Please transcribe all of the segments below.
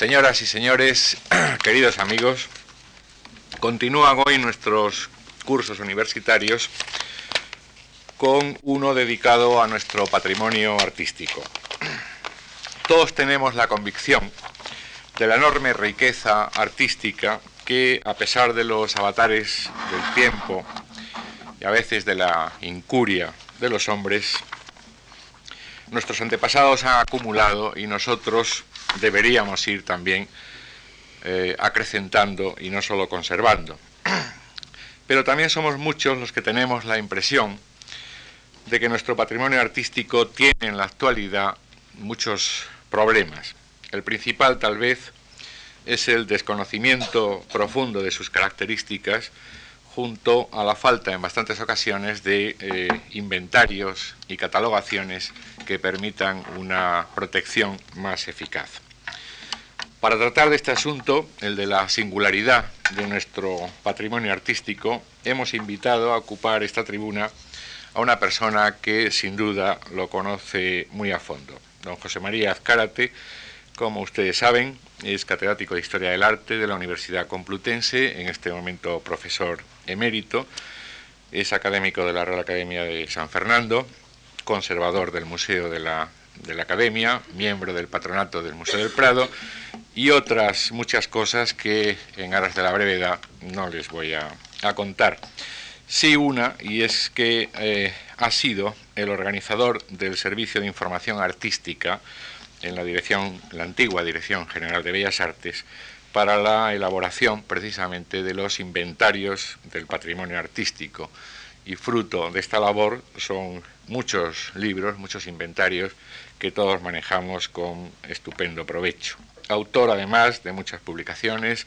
Señoras y señores, queridos amigos, continúan hoy nuestros cursos universitarios con uno dedicado a nuestro patrimonio artístico. Todos tenemos la convicción de la enorme riqueza artística que, a pesar de los avatares del tiempo y a veces de la incuria de los hombres, nuestros antepasados han acumulado y nosotros deberíamos ir también eh, acrecentando y no solo conservando. Pero también somos muchos los que tenemos la impresión de que nuestro patrimonio artístico tiene en la actualidad muchos problemas. El principal tal vez es el desconocimiento profundo de sus características junto a la falta en bastantes ocasiones de eh, inventarios y catalogaciones que permitan una protección más eficaz. Para tratar de este asunto, el de la singularidad de nuestro patrimonio artístico, hemos invitado a ocupar esta tribuna a una persona que sin duda lo conoce muy a fondo. Don José María Azcárate, como ustedes saben, es catedrático de Historia del Arte de la Universidad Complutense, en este momento profesor emérito, es académico de la Real Academia de San Fernando, conservador del Museo de la, de la Academia, miembro del patronato del Museo del Prado y otras muchas cosas que en aras de la brevedad no les voy a, contar. Sí una, y es que eh, ha sido el organizador del Servicio de Información Artística en la dirección, la antigua Dirección General de Bellas Artes, para la elaboración precisamente de los inventarios del patrimonio artístico. Y fruto de esta labor son muchos libros, muchos inventarios que todos manejamos con estupendo provecho. Autor además de muchas publicaciones,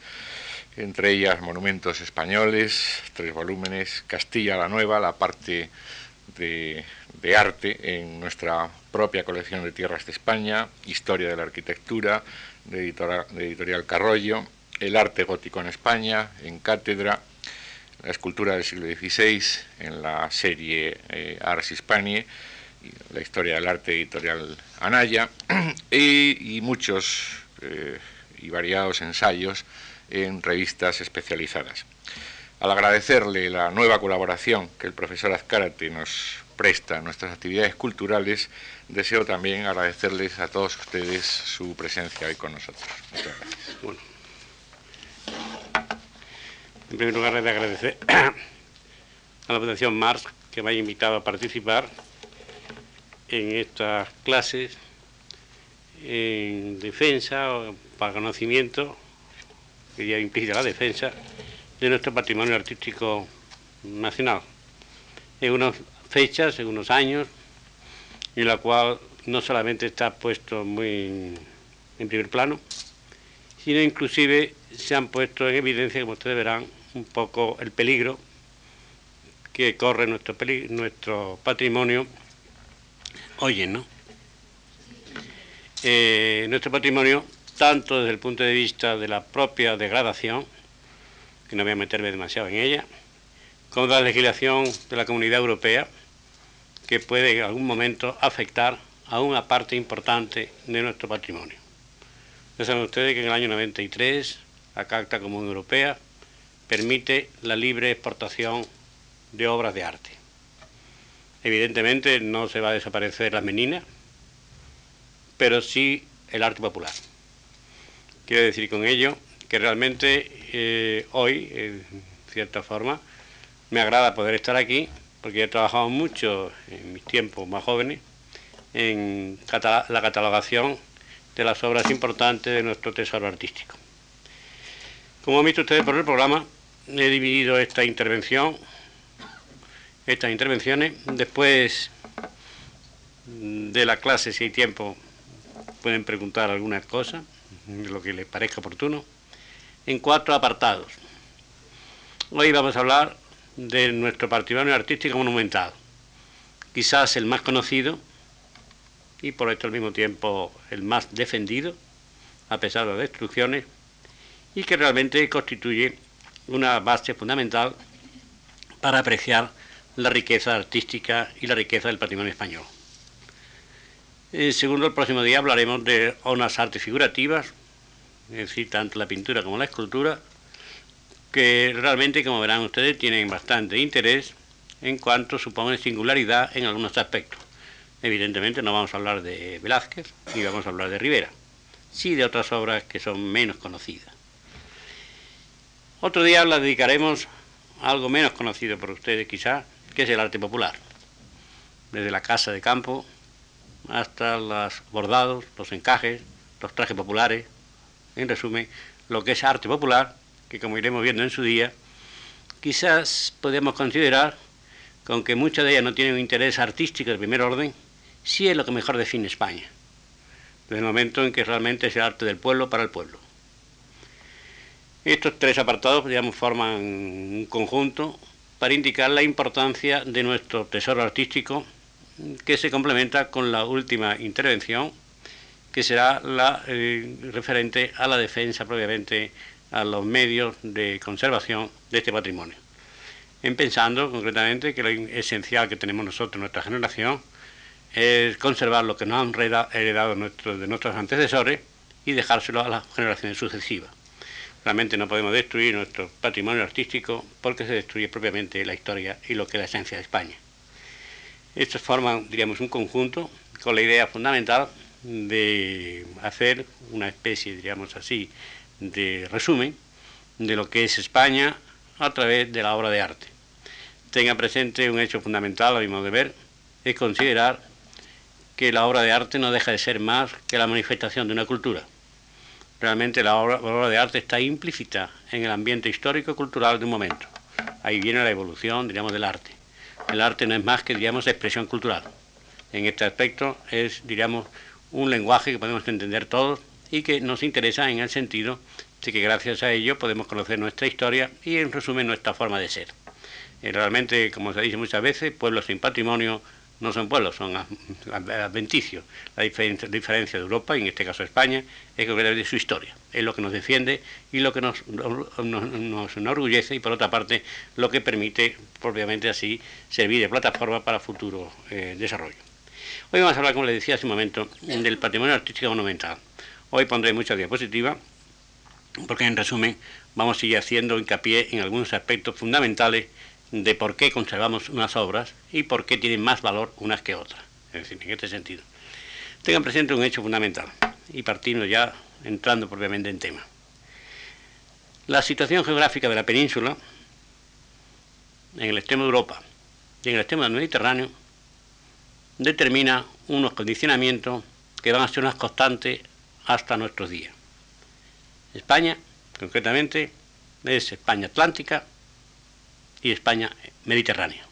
entre ellas Monumentos Españoles, tres volúmenes, Castilla la Nueva, la parte de, arte en nuestra propia colección de tierras de España, Historia de la Arquitectura, de, editorial, Carrollo, El arte gótico en España, en Cátedra, la escultura del siglo XVI, en la serie eh, Ars Hispanie, la historia del arte editorial Anaya, y, muchos eh, y variados ensayos en revistas especializadas. Al agradecerle la nueva colaboración que el profesor Azcárate nos presta en nuestras actividades culturales, deseo también agradecerles a todos ustedes su presencia hoy con nosotros. Muchas gracias. Bueno, en primer lugar, de agradecer a la Fundación Mars que me haya invitado a participar en estas clases en defensa o para conocimiento, que ya implica la defensa, de nuestro patrimonio artístico nacional. En unas fechas, en unos años, en la cual no solamente está puesto muy en primer plano, sino inclusive se han puesto en evidencia, como ustedes verán, un poco el peligro que corre nuestro, patrimonio hoy, ¿no? Eh, nuestro patrimonio, tanto desde el punto de vista de la propia degradación, que no voy a meterme demasiado en ella, como de la legislación de la Comunidad Europea, que puede en algún momento afectar a una parte importante de nuestro patrimonio. Ya saben ustedes que en el año 93 la Carta Común Europea permite la libre exportación de obras de arte. Evidentemente no se va a desaparecer las meninas, pero sí el arte popular. Quiero decir con ello que realmente eh, hoy, en cierta forma, me agrada poder estar aquí, porque he trabajado mucho en mis tiempos más jóvenes en la catalogación de las obras importantes de nuestro tesoro artístico. Como han visto ustedes por el programa, he dividido esta intervención, estas intervenciones, después de la clase, si hay tiempo, pueden preguntar algunas cosas, lo que les parezca oportuno, en cuatro apartados. Hoy vamos a hablar de nuestro patrimonio artístico monumental, quizás el más conocido y por esto al mismo tiempo el más defendido, a pesar de las destrucciones, y que realmente constituye una base fundamental para apreciar la riqueza artística y la riqueza del patrimonio español. Eh, segundo, el próximo día hablaremos de unas artes figurativas, es decir, tanto la pintura como la escultura, que realmente, como verán ustedes, tienen bastante interés en cuanto suponen singularidad en algunos aspectos. Evidentemente no vamos a hablar de Velázquez ni vamos a hablar de Rivera, sí de otras obras que son menos conocidas. Otro día la dedicaremos a algo menos conocido por ustedes quizá, que es el arte popular. Desde la casa de campo hasta los bordados, los encajes, los trajes populares, en resumen, lo que es arte popular que como iremos viendo en su día, quizás podemos considerar que muchas de ellas no tienen un interés artístico de primer orden, sí es lo que mejor define España, desde el momento en que realmente es el arte del pueblo para el pueblo. Estos tres apartados, digamos, forman un conjunto para indicar la importancia de nuestro tesoro artístico que se complementa con la última intervención, que será la eh, referente a la defensa propiamente a los medios de conservación de este patrimonio. En pensando concretamente que lo esencial que tenemos nosotros, nuestra generación, es conservar lo que nos han heredado de nuestros antecesores y dejárselo a las generaciones sucesivas. Realmente no podemos destruir nuestro patrimonio artístico porque se destruye propiamente la historia y lo que es la esencia de España. Estos forman, diríamos, un conjunto con la idea fundamental de hacer una especie, diríamos así, de resumen de lo que es España a través de la obra de arte. Tenga presente un hecho fundamental, a mi modo de ver, es considerar que la obra de arte no deja de ser más que la manifestación de una cultura. Realmente la obra, la obra de arte está implícita en el ambiente histórico y cultural de un momento. Ahí viene la evolución, diríamos, del arte. El arte no es más que, diríamos, expresión cultural. En este aspecto es, diríamos, un lenguaje que podemos entender todos y que nos interesa en el sentido de que gracias a ello podemos conocer nuestra historia y en resumen nuestra forma de ser. Eh, realmente, como se dice muchas veces, pueblos sin patrimonio no son pueblos, son adventicios. La diferencia, de Europa, y en este caso España, es que de su historia. Es lo que nos defiende y lo que nos, nos, enorgullece y por otra parte lo que permite, propiamente así, servir de plataforma para futuro eh, desarrollo. Hoy vamos a hablar, como les decía hace un momento, del patrimonio artístico monumental. Hoy pondré muchas diapositivas porque en resumen vamos a seguir haciendo hincapié en algunos aspectos fundamentales de por qué conservamos unas obras y por qué tienen más valor unas que otras. Es decir, en este sentido. Tengan presente un hecho fundamental y partiendo ya entrando propiamente en tema. La situación geográfica de la península en el extremo de Europa y en el extremo del Mediterráneo determina unos condicionamientos que van a ser unas constantes hasta nuestros días. España, concretamente, es España Atlántica y España Mediterránea.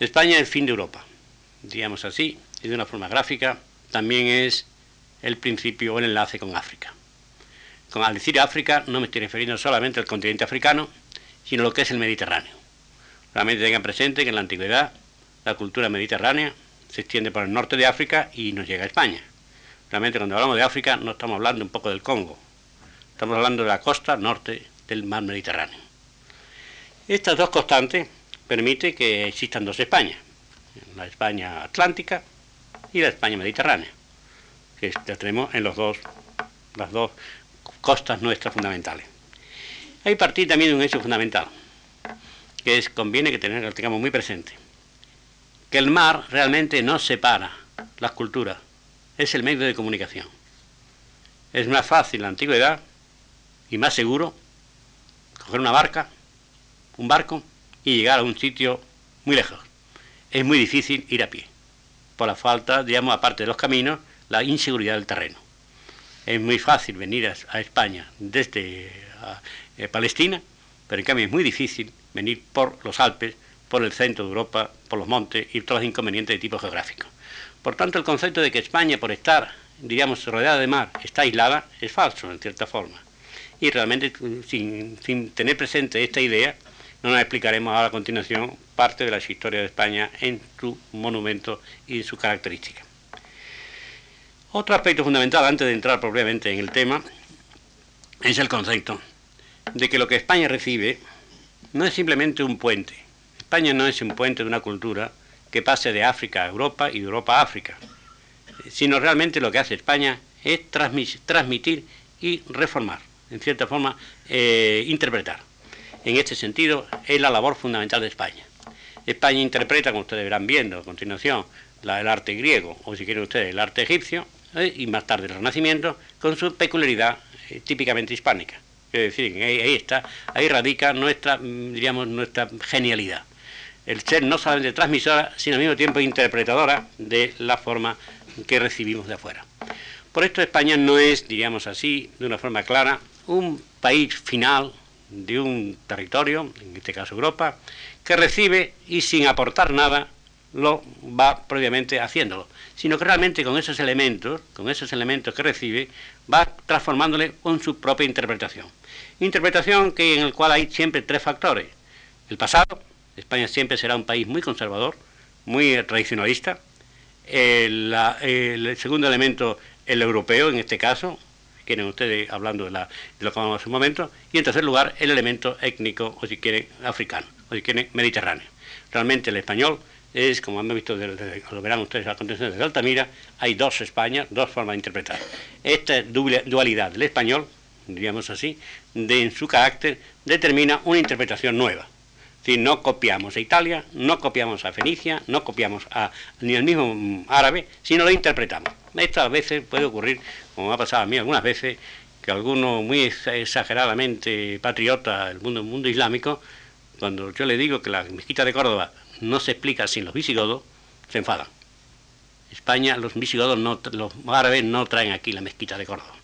España es el fin de Europa, digamos así, y de una forma gráfica, también es el principio o el enlace con África. Con, al decir África no me estoy refiriendo solamente al continente africano, sino lo que es el Mediterráneo. Realmente tengan presente que en la antigüedad la cultura mediterránea se extiende por el norte de África y nos llega a España. Realmente cuando hablamos de África no estamos hablando un poco del Congo, estamos hablando de la costa norte del mar Mediterráneo. Estas dos constantes permiten que existan dos Españas, la España atlántica y la España mediterránea, que tenemos en las dos costas nuestras fundamentales. Hay partir también de un hecho fundamental, que es conviene que tener, lo tengamos muy presente, que el mar realmente no separa las culturas, es el medio de comunicación. Es más fácil en la antigüedad y más seguro coger una barca, un barco y llegar a un sitio muy lejos. Es muy difícil ir a pie, por la falta, digamos, aparte de los caminos, la inseguridad del terreno. Es muy fácil venir a, España desde eh, Palestina, pero en cambio es muy difícil venir por los Alpes, por el centro de Europa, por los montes y todos los inconvenientes de tipo geográfico. Por tanto, el concepto de que España, por estar, diríamos, rodeada de mar, está aislada, es falso, en cierta forma. Y realmente, sin, tener presente esta idea, no nos explicaremos ahora a continuación parte de la historia de España en su monumento y en su característica. Otro aspecto fundamental, antes de entrar propiamente en el tema, es el concepto de que lo que España recibe no es simplemente un puente. España no es un puente de una cultura, que pase de África a Europa y de Europa a África, sino realmente lo que hace España es transmitir y reformar, en cierta forma, eh, interpretar. En este sentido, es la labor fundamental de España. España interpreta, como ustedes verán viendo a continuación, la, el arte griego, o si quieren ustedes, el arte egipcio, eh, y más tarde el Renacimiento, con su peculiaridad eh, típicamente hispánica. Es decir, ahí, ahí, está, ahí radica nuestra, mm, diríamos, nuestra genialidad. El ser no solamente transmisora, sino al mismo tiempo interpretadora de la forma que recibimos de afuera. Por esto España no es, diríamos así, de una forma clara, un país final de un territorio, en este caso Europa, que recibe y sin aportar nada lo va previamente haciéndolo, sino que realmente con esos elementos, con esos elementos que recibe, va transformándole con su propia interpretación. Interpretación que en el cual hay siempre tres factores. El pasado, España siempre será un país muy conservador, muy tradicionalista. El, la, segundo elemento, el europeo en este caso, quieren ustedes hablando de, la, de lo que vamos hace un momento, y en tercer lugar el elemento étnico, o si quieren, africano, o si quieren, mediterráneo. Realmente el español es, como han visto, lo verán ustedes a continuación desde Altamira, hay dos Españas, dos formas de interpretar. Esta dualidad del español, diríamos así, de, en su carácter, determina una interpretación nueva. Si no copiamos a Italia, no copiamos a Fenicia, no copiamos a, ni al mismo árabe, sino lo interpretamos. Esto a veces puede ocurrir, como ha pasado a mí algunas veces, que alguno muy exageradamente patriota del mundo, mundo islámico, cuando yo le digo que la mezquita de Córdoba no se explica sin los visigodos, se enfadan. España, los visigodos, no, los árabes no traen aquí la mezquita de Córdoba.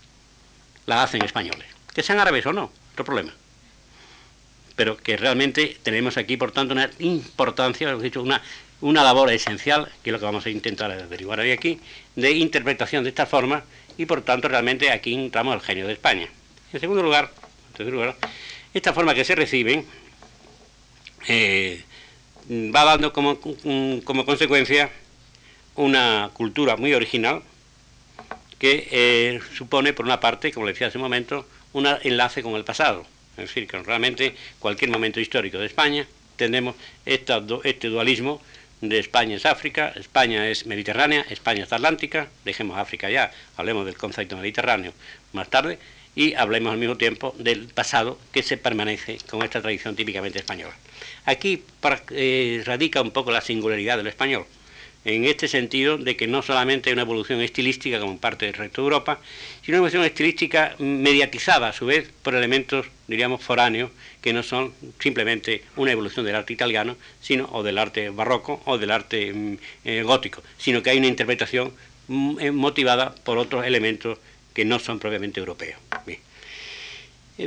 La hacen españoles. Que sean árabes o no, otro problema. Pero que realmente tenemos aquí, por tanto, una importancia, hemos dicho, una, una labor esencial, que es lo que vamos a intentar averiguar hoy aquí, de interpretación de esta forma, y por tanto, realmente aquí entramos al genio de España. En segundo lugar, en lugar esta forma que se recibe eh, va dando como, como, consecuencia una cultura muy original que eh, supone, por una parte, como le decía hace un momento, un enlace con el pasado. Es decir, que realmente cualquier momento histórico de España tenemos esta, este dualismo de España es África, España es Mediterránea, España es Atlántica, dejemos África ya, hablemos del concepto mediterráneo más tarde, y hablemos al mismo tiempo del pasado que se permanece con esta tradición típicamente española. Aquí eh, radica un poco la singularidad del español, en este sentido de que no solamente hay una evolución estilística como en parte del resto de Europa, sino una evolución estilística mediatizada a su vez por elementos, diríamos, foráneos, que no son simplemente una evolución del arte italiano, sino o del arte barroco o del arte mm, eh, gótico, sino que hay una interpretación mm, eh, motivada por otros elementos que no son propiamente europeos. Bien.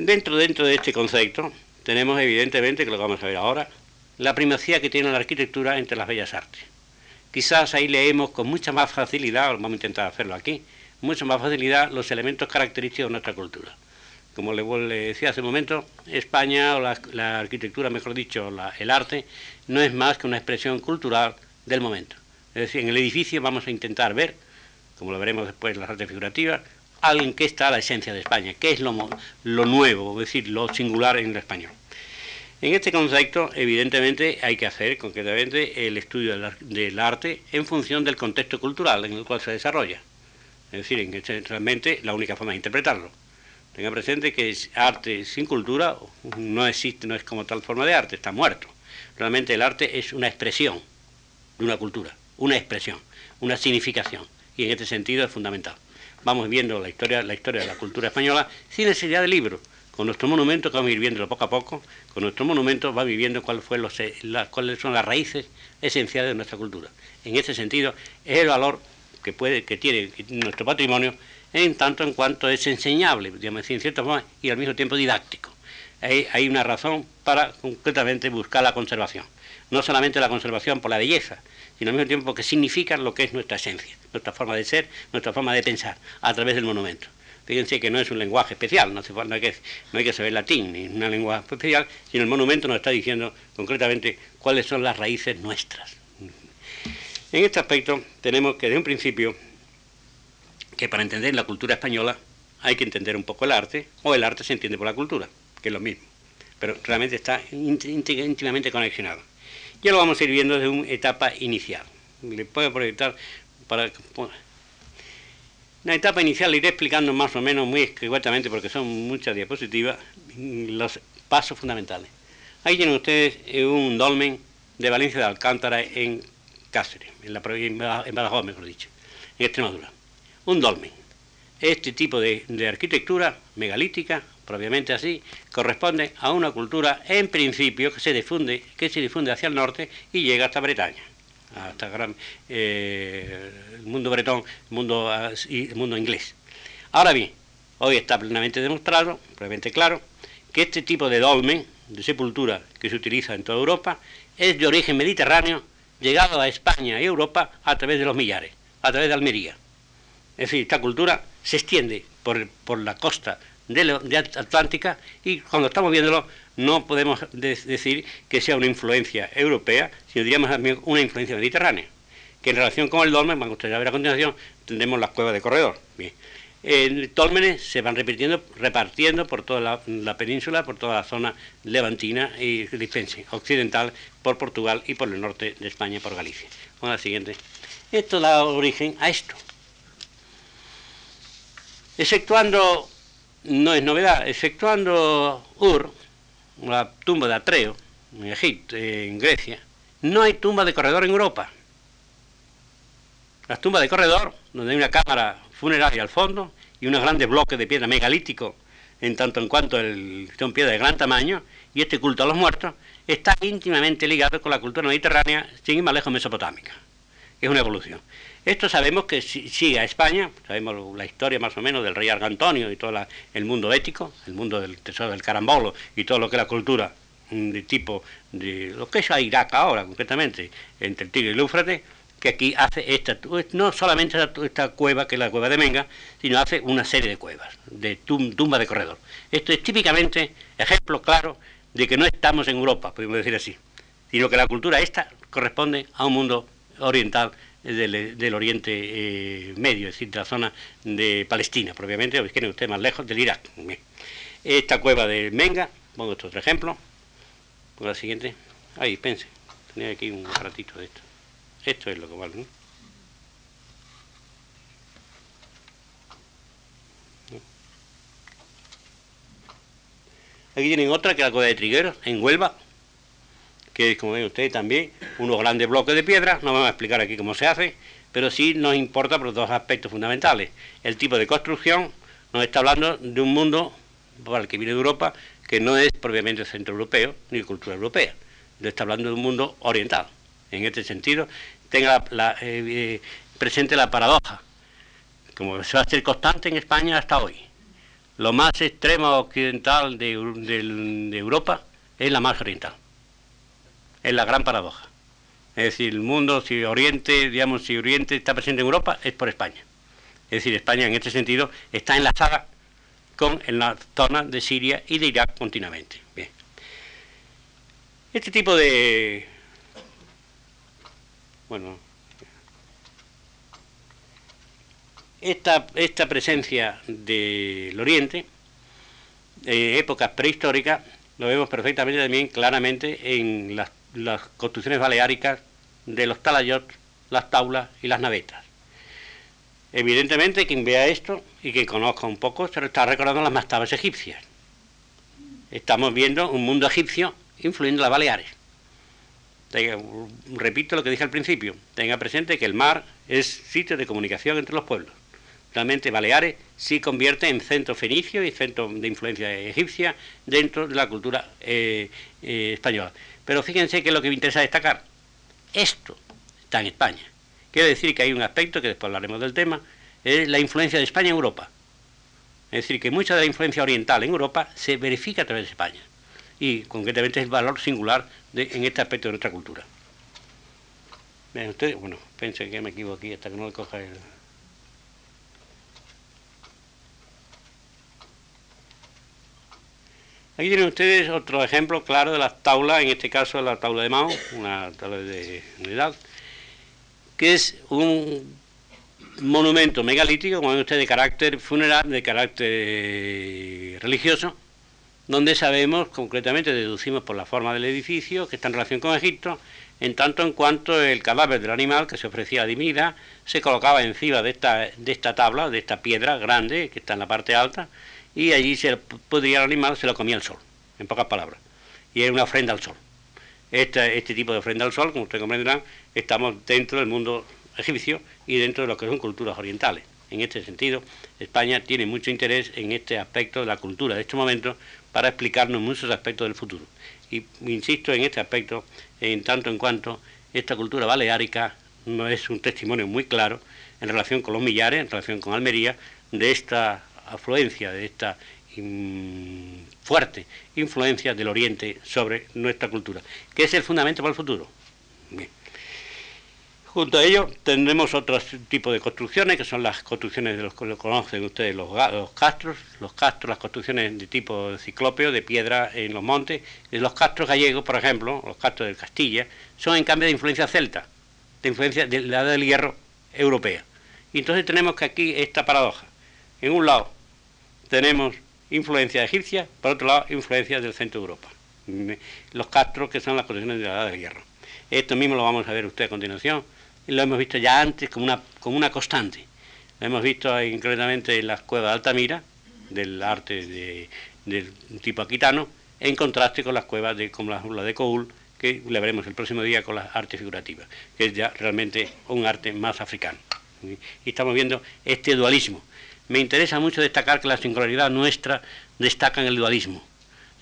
Dentro, dentro de este concepto tenemos evidentemente, que lo vamos a ver ahora, la primacía que tiene la arquitectura entre las bellas artes. Quizás ahí leemos con mucha más facilidad, vamos a intentar hacerlo aquí, mucha más facilidad los elementos característicos de nuestra cultura. Como le, decía hace un momento, España, o la, arquitectura, mejor dicho, el arte, no es más que una expresión cultural del momento. Es decir, en el edificio vamos a intentar ver, como lo veremos después en las artes figurativas, en qué está la esencia de España, qué es lo, lo nuevo, es decir, lo singular en el español. En este concepto, evidentemente, hay que hacer concretamente el estudio del, del, arte en función del contexto cultural en el cual se desarrolla. Es decir, en que realmente la única forma de interpretarlo. Tenga presente que es arte sin cultura no existe, no es como tal forma de arte, está muerto. Realmente el arte es una expresión de una cultura, una expresión, una significación. Y en este sentido es fundamental vamos viendo la historia, la historia de la cultura española sin necesidad de libros. Con nuestro monumento, que vamos a ir viéndolo poco a poco, con nuestro monumento va viviendo cuáles son las raíces esenciales de nuestra cultura. En ese sentido, es el valor que, tiene nuestro patrimonio en tanto en cuanto es enseñable, digamos, en cierta forma, y al mismo tiempo didáctico. Hay, una razón para concretamente buscar la conservación. No solamente la conservación por la belleza, sino al mismo tiempo que significan lo que es nuestra esencia, nuestra forma de ser, nuestra forma de pensar, a través del monumento. Fíjense que no es un lenguaje especial, no, hay que saber latín ni una lengua especial, sino el monumento nos está diciendo concretamente cuáles son las raíces nuestras. En este aspecto tenemos que de un principio que para entender la cultura española hay que entender un poco el arte, o el arte se entiende por la cultura, que es lo mismo, pero realmente está íntimamente conexionado. Ya lo vamos a ir viendo desde una etapa inicial. Le puedo proyectar para... La etapa inicial iré explicando más o menos muy escuetamente, porque son muchas diapositivas, los pasos fundamentales. Ahí tienen ustedes eh, un dolmen de Valencia de Alcántara en Cáceres, en, la, en Badajoz, mejor dicho, en Extremadura. Un dolmen. Este tipo de, de arquitectura megalítica, propiamente así, corresponde a una cultura en principio que se difunde, que se difunde hacia el norte y llega hasta Bretaña hasta gran, eh, el mundo bretón, el mundo, y el mundo inglés. Ahora bien, hoy está plenamente demostrado, plenamente claro, que este tipo de dolmen, de sepultura que se utiliza en toda Europa, es de origen mediterráneo, llegado a España y Europa a través de los millares, a través de Almería. Es decir, esta cultura se extiende por, por la costa de, de, Atlántica y cuando estamos viéndolo no podemos decir que sea una influencia europea, sino diríamos una influencia mediterránea, que en relación con el dolmen, como ustedes a ver a continuación, tendremos las cuevas de corredor. Bien. Eh, dólmenes se van repitiendo, repartiendo por toda la, península, por toda la zona levantina y dispense, occidental, por Portugal y por el norte de España, por Galicia. La siguiente. Esto da origen a esto. Exceptuando, no es novedad, exceptuando Ur, la tumba de Atreo, en Egipto, en Grecia, no hay tumba de corredor en Europa. Las tumbas de corredor, donde hay una cámara funeraria al fondo y unos grandes bloques de piedra megalítico, en tanto en cuanto el, son piedras de gran tamaño, y este culto a los muertos, está íntimamente ligado con la cultura mediterránea, sin ir más lejos, mesopotámica. Es una evolución. Esto sabemos que sigue a España, sabemos la historia más o menos del rey Argantonio y todo el mundo ético, el mundo del tesoro del carambolo y todo lo que es la cultura mm, de tipo de lo que es a Irak ahora concretamente, entre el Tigre y el Éufrates, que aquí hace esta, no solamente esta, cueva que es la cueva de Menga, sino hace una serie de cuevas, de tumba de corredor. Esto es típicamente ejemplo claro de que no estamos en Europa, podemos decir así, sino que la cultura esta corresponde a un mundo oriental del, Oriente eh, Medio, es decir, de la zona de Palestina, propiamente, o quieren ustedes más lejos, del Irak. Esta cueva de Menga, pongo esto otro ejemplo, pongo la siguiente, ahí, pense, tenía aquí un ratito de esto. Esto es lo que vale, ¿no? Aquí tienen otra que es la cueva de Trigueros, en Huelva, que como ven ustedes también, unos grandes bloques de piedra, no vamos a explicar aquí cómo se hace, pero sí nos importa por dos aspectos fundamentales. El tipo de construcción nos está hablando de un mundo, para el que viene de Europa, que no es propiamente centro europeo ni cultura europea. Nos está hablando de un mundo oriental. En este sentido, tenga eh, eh, presente la paradoja, como se va a hacer constante en España hasta hoy. Lo más extremo occidental de Europa es la más oriental es la gran paradoja. Es decir, el mundo, si Oriente, digamos, si Oriente está presente en Europa, es por España. Es decir, España en este sentido está enlazada con en la zona de Siria y de Irak continuamente. Bien. Este tipo de... Bueno, esta, esta presencia del Oriente, en épocas prehistóricas, lo vemos perfectamente también claramente en las las construcciones baleáricas de los talayots, las taulas y las navetas. Evidentemente, quien vea esto y quien conozca un poco, se lo está recordando las mastabas egipcias. Estamos viendo un mundo egipcio influyendo en las Baleares. repito lo que dije al principio, tenga presente que el mar es sitio de comunicación entre los pueblos. Realmente Baleares sí convierte en centro fenicio y centro de influencia egipcia dentro de la cultura eh, eh, española. Pero fíjense que lo que me interesa destacar, esto está en España. Quiero decir que hay un aspecto, que después hablaremos del tema, es la influencia de España en Europa. Es decir, que mucha de la influencia oriental en Europa se verifica a través de España. Y concretamente es el valor singular en este aspecto de nuestra cultura. Vean ustedes, bueno, pensé que me equivoqué hasta que no le coja el... Aquí tienen ustedes otro ejemplo claro de las tablas, en este caso la tabla de Mao, una tabla de unidad, que es un monumento megalítico, como ven ustedes, de carácter funeral, de carácter religioso, donde sabemos, concretamente deducimos por la forma del edificio, que está en relación con Egipto, en tanto en cuanto el cadáver del animal que se ofrecía a divinidad se colocaba encima de esta, de esta tabla, de esta piedra grande que está en la parte alta, y allí se podría el animal, se lo comía el sol, en pocas palabras, y era una ofrenda al sol. Este, este tipo de ofrenda al sol, como ustedes comprenderán, estamos dentro del mundo egipcio y dentro de lo que son culturas orientales. En este sentido, España tiene mucho interés en este aspecto de la cultura de este momento para explicarnos muchos aspectos del futuro. Y insisto en este aspecto, en tanto en cuanto esta cultura baleárica no es un testimonio muy claro en relación con los millares, en relación con Almería, de esta afluencia, de esta fuerte influencia del Oriente sobre nuestra cultura, que es el fundamento para el futuro. Junto a ello tendremos otro tipo de construcciones, que son las construcciones de los que conocen ustedes, los, castros, los castros, las construcciones de tipo ciclópeo, de piedra en los montes. Los castros gallegos, por ejemplo, los castros de Castilla, son en cambio de influencia celta, de influencia de la edad del hierro europea. Y entonces tenemos que aquí esta paradoja. En un lado tenemos influencia egipcia, por otro lado influencia del centro de Europa. Los castros que son las construcciones de la edad del hierro. Esto mismo lo vamos a ver usted a continuación lo hemos visto ya antes como una, como una constante. Lo hemos visto concretamente en las cuevas de Altamira, del arte de, del tipo aquitano, en contraste con las cuevas de, como la, de Coul, que le veremos el próximo día con las artes figurativas, que es ya realmente un arte más africano. Y estamos viendo este dualismo. Me interesa mucho destacar que la singularidad nuestra destaca en el dualismo.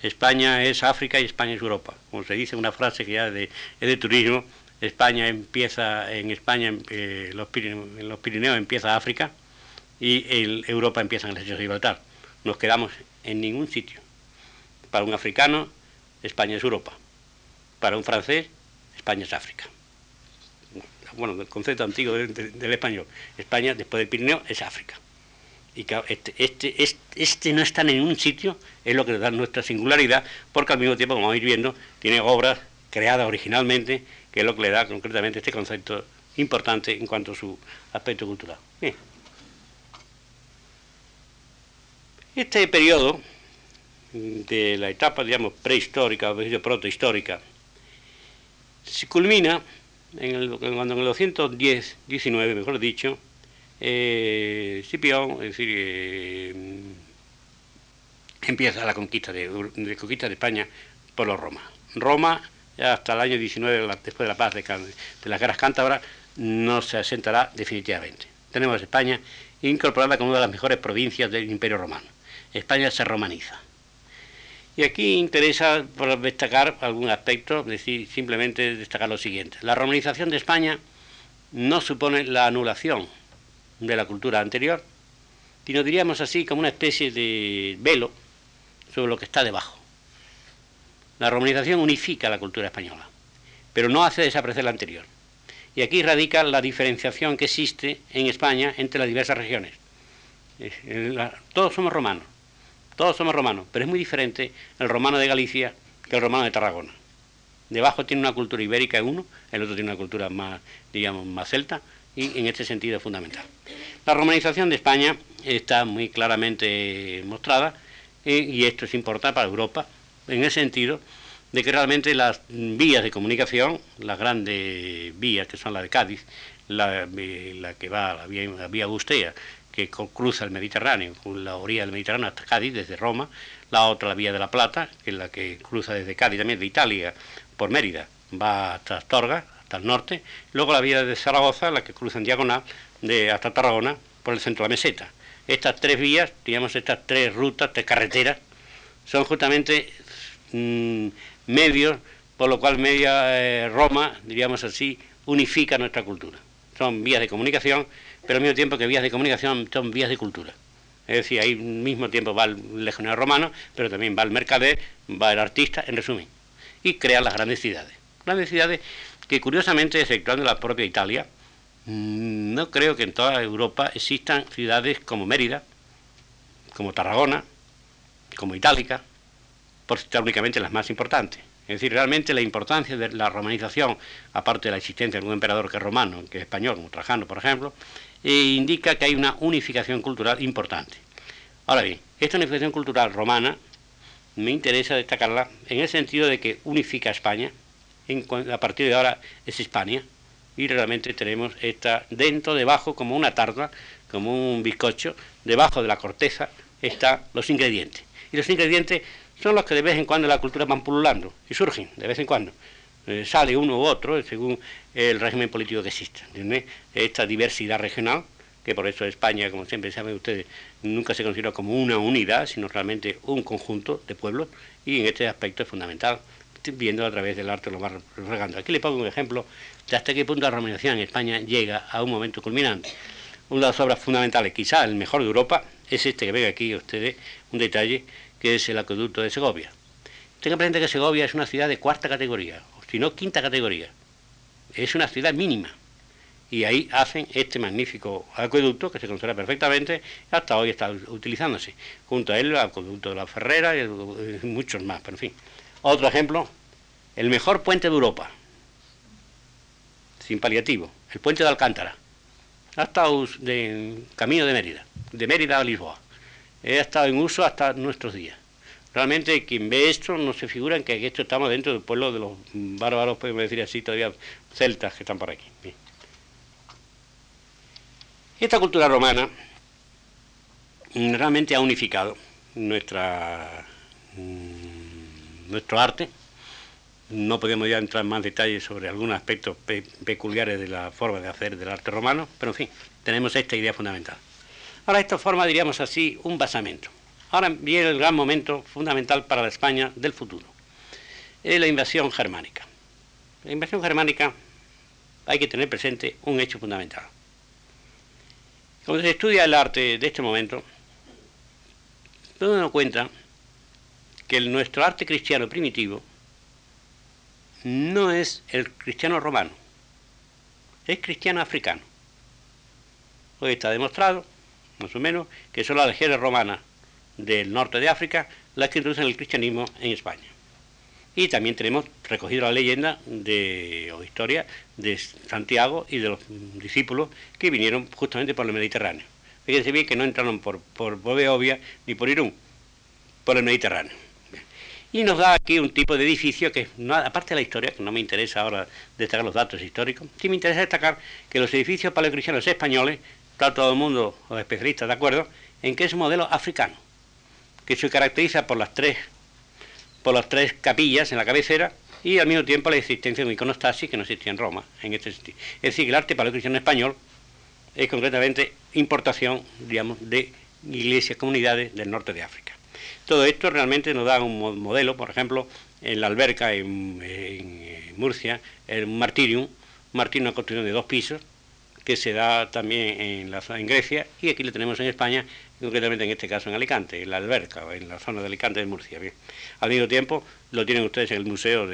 España es África y España es Europa. Como se dice una frase que ya es de turismo, España empieza, en España, eh, los en los Pirineos empieza África y Europa empieza en el Estrecho de Gibraltar. Nos quedamos en ningún sitio. Para un africano, España es Europa. Para un francés, España es África. Bueno, el concepto antiguo del, español. España, después del Pirineo, es África. Y este, este, este, este, no está en ningún sitio, es lo que da nuestra singularidad, porque al mismo tiempo, como vais viendo, tiene obras creadas originalmente que es lo que le da concretamente este concepto importante en cuanto a su aspecto cultural. Este periodo de la etapa, digamos, prehistórica o protohistórica, se culmina en el, cuando en el 210, 19, mejor dicho, eh, es decir, eh, empieza la conquista de, de, conquista de España por los romanos. Roma hasta el año 19, después de la paz de, las guerras cántabras, no se asentará definitivamente. Tenemos España incorporada como una de las mejores provincias del Imperio Romano. España se romaniza. Y aquí interesa destacar algún aspecto, decir, simplemente destacar lo siguiente. La romanización de España no supone la anulación de la cultura anterior, sino diríamos así como una especie de velo sobre lo que está debajo. La romanización unifica la cultura española, pero no hace desaparecer la anterior. Y aquí radica la diferenciación que existe en España entre las diversas regiones. Todos somos romanos, todos somos romanos, pero es muy diferente el romano de Galicia que el romano de Tarragona. Debajo tiene una cultura ibérica uno, el otro tiene una cultura más, digamos, más celta, y en este sentido es fundamental. La romanización de España está muy claramente mostrada, eh, y esto es importante para Europa, en el sentido de que realmente las vías de comunicación, las grandes vías que son la de Cádiz, la, que va a la vía, la vía Agustea, que cruza el Mediterráneo, la orilla del Mediterráneo hasta Cádiz, desde Roma, la otra la vía de la Plata, que es la que cruza desde Cádiz también, de Italia, por Mérida, va hasta Astorga, hasta el norte, luego la vía de Zaragoza, la que cruza en diagonal de hasta Tarragona, por el centro de la meseta. Estas tres vías, digamos, estas tres rutas, tres carreteras, son justamente Mm, medios, por lo cual media eh, Roma, diríamos así, unifica nuestra cultura. Son vías de comunicación, pero al mismo tiempo que vías de comunicación son vías de cultura. Es decir, ahí mismo tiempo va el legionario romano, pero también va el mercader, va el artista, en resumen, y crea las. Grandes ciudades que curiosamente, exceptuando la propia Italia, mm, no creo que en toda Europa existan ciudades como Mérida, como Tarragona, como Itálica, por citar únicamente las más importantes. Es decir, realmente la importancia de la romanización, aparte de la existencia de un emperador que es romano, que es español, como Trajano, por ejemplo, eh, indica que hay una unificación cultural importante. Ahora bien, esta unificación cultural romana me interesa destacarla en el sentido de que unifica a España, a partir de ahora es España, y realmente tenemos esta dentro, debajo, como una tarta, como un bizcocho, debajo de la corteza están los ingredientes. Y los ingredientes son los que de vez en cuando la cultura van pululando y surgen de vez en cuando. Eh, sale uno u otro según el régimen político que exista. Esta diversidad regional, que por eso España, como siempre saben ustedes, nunca se considera como una unidad, sino realmente un conjunto de pueblos, y en este aspecto es fundamental, viendo a través del arte lo más regando. Aquí le pongo un ejemplo de hasta qué punto la romanización en España llega a un momento culminante. Una de las obras fundamentales, quizá el mejor de Europa, es este que ven aquí ustedes, un detalle, que es el acueducto de Segovia. Tengan presente que Segovia es una ciudad de cuarta categoría, si no quinta categoría. Es una ciudad mínima. Y ahí hacen este magnífico acueducto que se conserva perfectamente, hasta hoy está utilizándose. Junto a él el acueducto de la Ferrera y muchos más, pero en fin. Otro ejemplo, el mejor puente de Europa, sin paliativo, el puente de Alcántara. Ha estado en camino de Mérida, de Mérida a Lisboa. Ha estado en uso hasta nuestros días. Realmente quien ve esto no se figura en que esto estamos dentro del pueblo de los bárbaros, podemos decir así, todavía celtas que están por aquí. Esta cultura romana realmente ha unificado nuestra, mm, nuestro arte. No podemos ya entrar en más detalles sobre algunos aspectos peculiares de la forma de hacer del arte romano, pero en fin, tenemos esta idea fundamental. Ahora esto forma, diríamos así, un basamento. Ahora viene el gran momento fundamental para la España del futuro. Es la invasión germánica. La invasión germánica hay que tener presente un hecho fundamental. Cuando se estudia el arte de este momento, uno cuenta que nuestro arte cristiano primitivo no es el cristiano romano, es cristiano africano. Hoy está demostrado, más o menos, que son las legiones romanas del norte de África las que introducen el cristianismo en España. Y también tenemos recogido la leyenda de, o historia de Santiago y de los discípulos que vinieron justamente por el Mediterráneo. Fíjense bien que no entraron por, por ni por Irún, por el Mediterráneo. Y nos da aquí un tipo de edificio que, aparte de la historia, que no me interesa ahora destacar los datos históricos, sí me interesa destacar que los edificios paleocristianos españoles, está todo el mundo, los especialistas de acuerdo, en que es un modelo africano que se caracteriza por las tres, por las tres capillas en la cabecera y al mismo tiempo la existencia de un iconostasis que no existía en Roma, en este sentido. Es decir, el arte cristiano español es concretamente importación, digamos, de iglesias, comunidades del norte de África. Todo esto realmente nos da un modelo, por ejemplo, en la alberca en, Murcia, el Martirium, Martirium una construcción de dos pisos, que se da también en, la, en Grecia y aquí lo tenemos en España concretamente en este caso en Alicante, en la alberca, en la zona de Alicante de Murcia. Al mismo tiempo, lo tienen ustedes en el Museo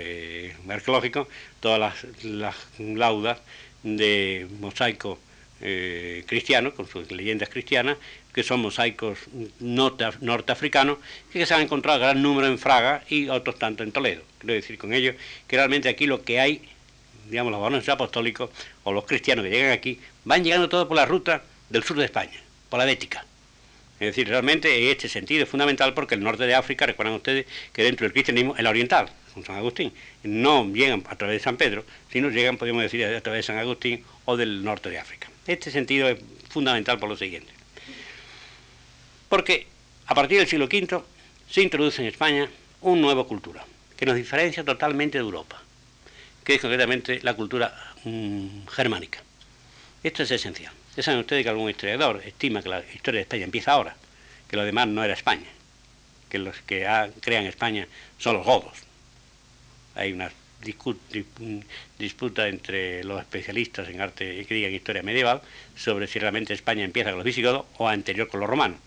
Arqueológico, todas las, laudas de mosaico eh, cristiano, con sus leyendas cristianas, que son mosaicos norteafricanos, que se han encontrado gran número en Fraga y otros tanto en Toledo. Quiero decir con ello que realmente aquí lo que hay, digamos, los varones apostólicos o los cristianos que llegan aquí, van llegando todo por la ruta del sur de España, por la Bética. Es decir, realmente en este sentido es fundamental porque el norte de África, recuerdan ustedes que dentro del cristianismo es la oriental, con San Agustín. No llegan a través de San Pedro, sino llegan, podemos decir, a través de San Agustín o del norte de África. Este sentido es fundamental por lo siguiente. Porque a partir del siglo V se introduce en España una nueva cultura, que nos diferencia totalmente de Europa, que es concretamente la cultura mm, germánica. Esto es esencial. Ya saben ustedes que algún historiador estima que la historia de España empieza ahora, que lo demás no era España, que los que crean España son los godos. Hay una disputa entre los especialistas en arte que digan historia medieval sobre si realmente España empieza con los visigodos o anterior con los romanos.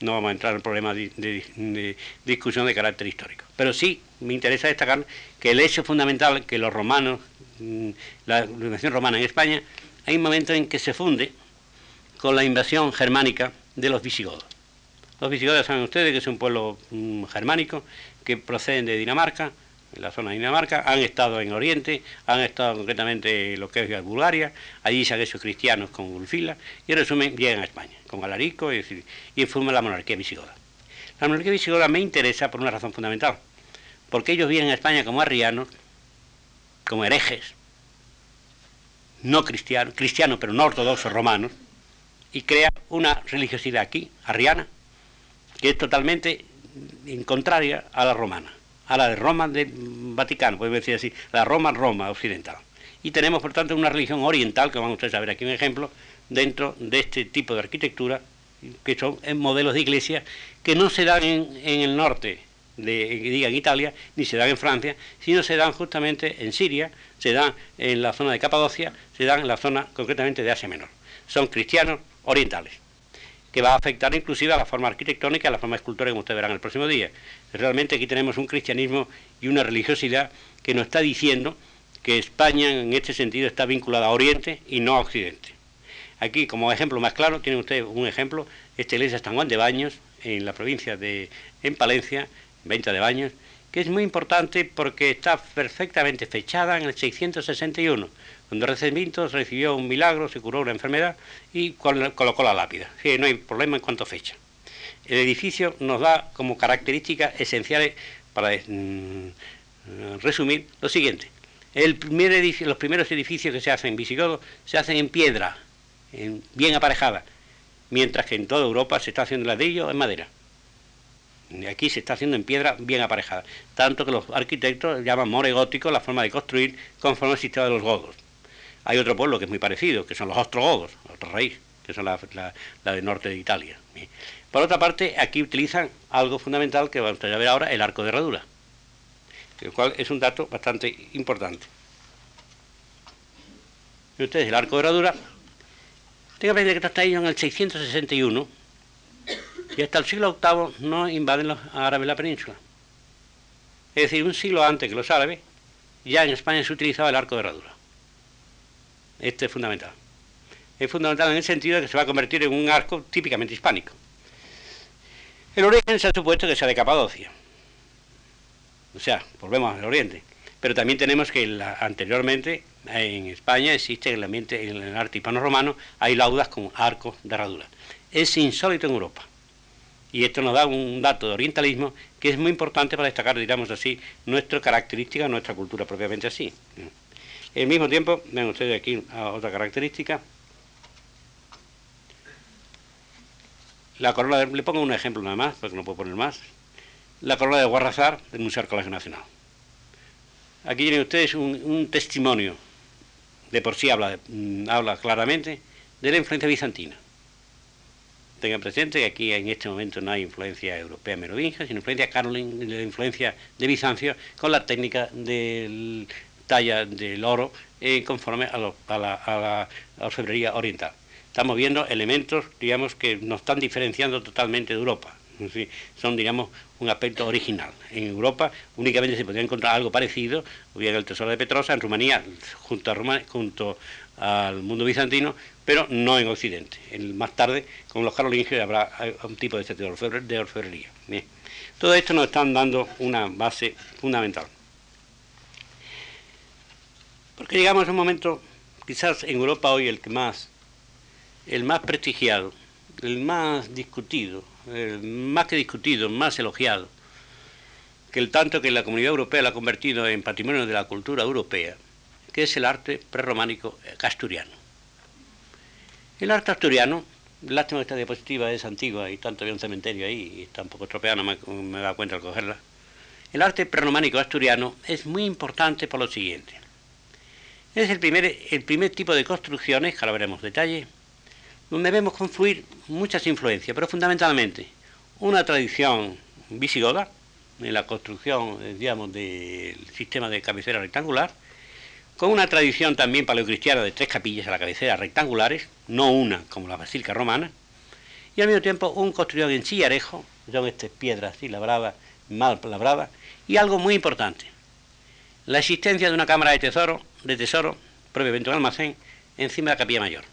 No vamos a entrar en problemas de, discusión de carácter histórico. Pero sí me interesa destacar que el hecho fundamental que los romanos, mm, la nación romana en España, hay un momento en que se funde con la invasión germánica de los visigodos. Los visigodos saben ustedes que es un pueblo mm, germánico que proceden de Dinamarca, en la zona de Dinamarca, han estado en Oriente, han estado concretamente en lo que es Bulgaria, allí se han hecho cristianos con Ulfila, y en resumen llegan a España, con Alarico, y, y forman la monarquía visigoda. La monarquía visigoda me interesa por una razón fundamental, porque ellos vienen a España como arrianos, como herejes, no cristianos, cristianos pero no ortodoxos romanos, y crea una religiosidad aquí, arriana, que es totalmente contraria a la romana, a la de Roma del Vaticano, podemos decir así, la Roma, Roma occidental. Y tenemos, por tanto, una religión oriental, que van ustedes a ver aquí un ejemplo, dentro de este tipo de arquitectura, que son modelos de iglesia que no se dan en, el norte, de, diga en Italia, ni se dan en Francia, sino se dan justamente en Siria, se dan en la zona de Capadocia, se dan en la zona concretamente de Asia Menor. Son cristianos orientales, que va a afectar inclusive a la forma arquitectónica a la forma escultórica, como ustedes verán el próximo día. Realmente aquí tenemos un cristianismo y una religiosidad que nos está diciendo que España en este sentido está vinculada a Oriente y no a Occidente. Aquí, como ejemplo más claro, tiene usted un ejemplo, esta iglesia San Juan de Baños, en la provincia de en Palencia, 20 de Baños, que es muy importante porque está perfectamente fechada en el 661, cuando recibió un milagro, se curó una enfermedad y colocó la lápida. Sí, no hay problema en cuanto a fecha. El edificio nos da como características esenciales para mm, resumir lo siguiente. Los primeros edificios que se hacen en visigodo se hacen en piedra, bien aparejada, mientras que en toda Europa se está haciendo en ladrillo en madera. Aquí se está haciendo en piedra bien aparejada, tanto que los arquitectos llaman more gótico la forma de construir conforme al sistema de los godos. Hay otro pueblo que es muy parecido, que son los ostrogodos, otra raíz, que son la, la, del norte de Italia. Por otra parte, aquí utilizan algo fundamental que vamos a ver ahora, el arco de herradura, el cual es un dato bastante importante. Ustedes, el arco de herradura, tengan que que está ahí en el 661 y hasta el siglo VIII no invaden los árabes la península. Es decir, un siglo antes que los árabes, ya en España se utilizaba el arco de herradura. Este es fundamental. Es fundamental en el sentido de que se va a convertir en un arco típicamente hispánico. El origen se ha supuesto que sea de Capadocia. O sea, volvemos al oriente. Pero también tenemos que anteriormente en España existe en el, ambiente, en el arte hispano-romano, hay laudas con arcos de herradura. Es insólito en Europa. Y esto nos da un dato de orientalismo que es muy importante para destacar, digamos así, nuestra característica, nuestra cultura propiamente así. Al mismo tiempo, ven ustedes aquí otra característica. La corona, de, le pongo un ejemplo nada más, porque no puedo poner más. La corona de Guarrazar del Museo Arqueológico Nacional. Aquí tienen ustedes un, testimonio, de por sí habla, mm, habla claramente, de la influencia bizantina. Tengan presente que aquí en este momento no hay influencia europea merovingia, sino influencia caroling, la influencia de Bizancio con la técnica del talla del oro eh, conforme a, la, orfebrería oriental. Estamos viendo elementos, digamos, que nos están diferenciando totalmente de Europa. son, digamos, un aspecto original. En Europa únicamente se podría encontrar algo parecido, bien el tesoro de Petrosa, en Rumanía, junto, a junto al mundo bizantino, pero no en Occidente. más tarde, con los carolingios, habrá un tipo de, este de orfebrería. Todo esto nos están dando una base fundamental. Porque llegamos a un momento, quizás en Europa hoy el que más, el más prestigiado, el más discutido, el más que discutido, más elogiado, que el tanto que la comunidad europea lo ha convertido en patrimonio de la cultura europea, que es el arte prerrománico asturiano. El arte asturiano, lástima que esta diapositiva es antigua y tanto había un cementerio ahí y está un poco estropeada, no me, me da cuenta al cogerla. El arte prerrománico asturiano es muy importante por lo siguiente. Es el primer, el primer tipo de construcciones, que ahora veremos detalle, donde vemos confluir muchas influencias, pero fundamentalmente una tradición visigoda, en la construcción, digamos, del sistema de cabecera rectangular, con una tradición también paleocristiana de tres capillas a la cabecera rectangulares, no una como la basílica romana, y al mismo tiempo un construido en sillarejo, son estas piedras así labradas, mal labradas, y algo muy importante, la existencia de una cámara de tesoro, de tesoro, propiamente un almacén, encima de la capilla mayor.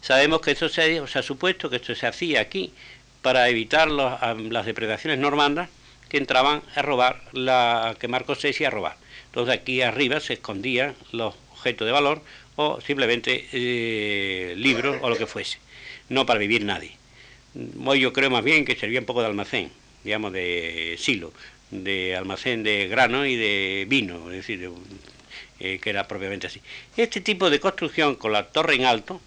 Sabemos que esto se, ha supuesto que esto se hacía aquí para evitar las depredaciones normandas que entraban a robar, la, que Marcos VI a robar. Entonces aquí arriba se escondían los objetos de valor o simplemente eh, libros o lo que fuese, no para vivir nadie. Hoy yo creo más bien que servía un poco de almacén, digamos, de silo, de almacén de grano y de vino, es decir, eh, que era propiamente así. Este tipo de construcción con la torre en alto,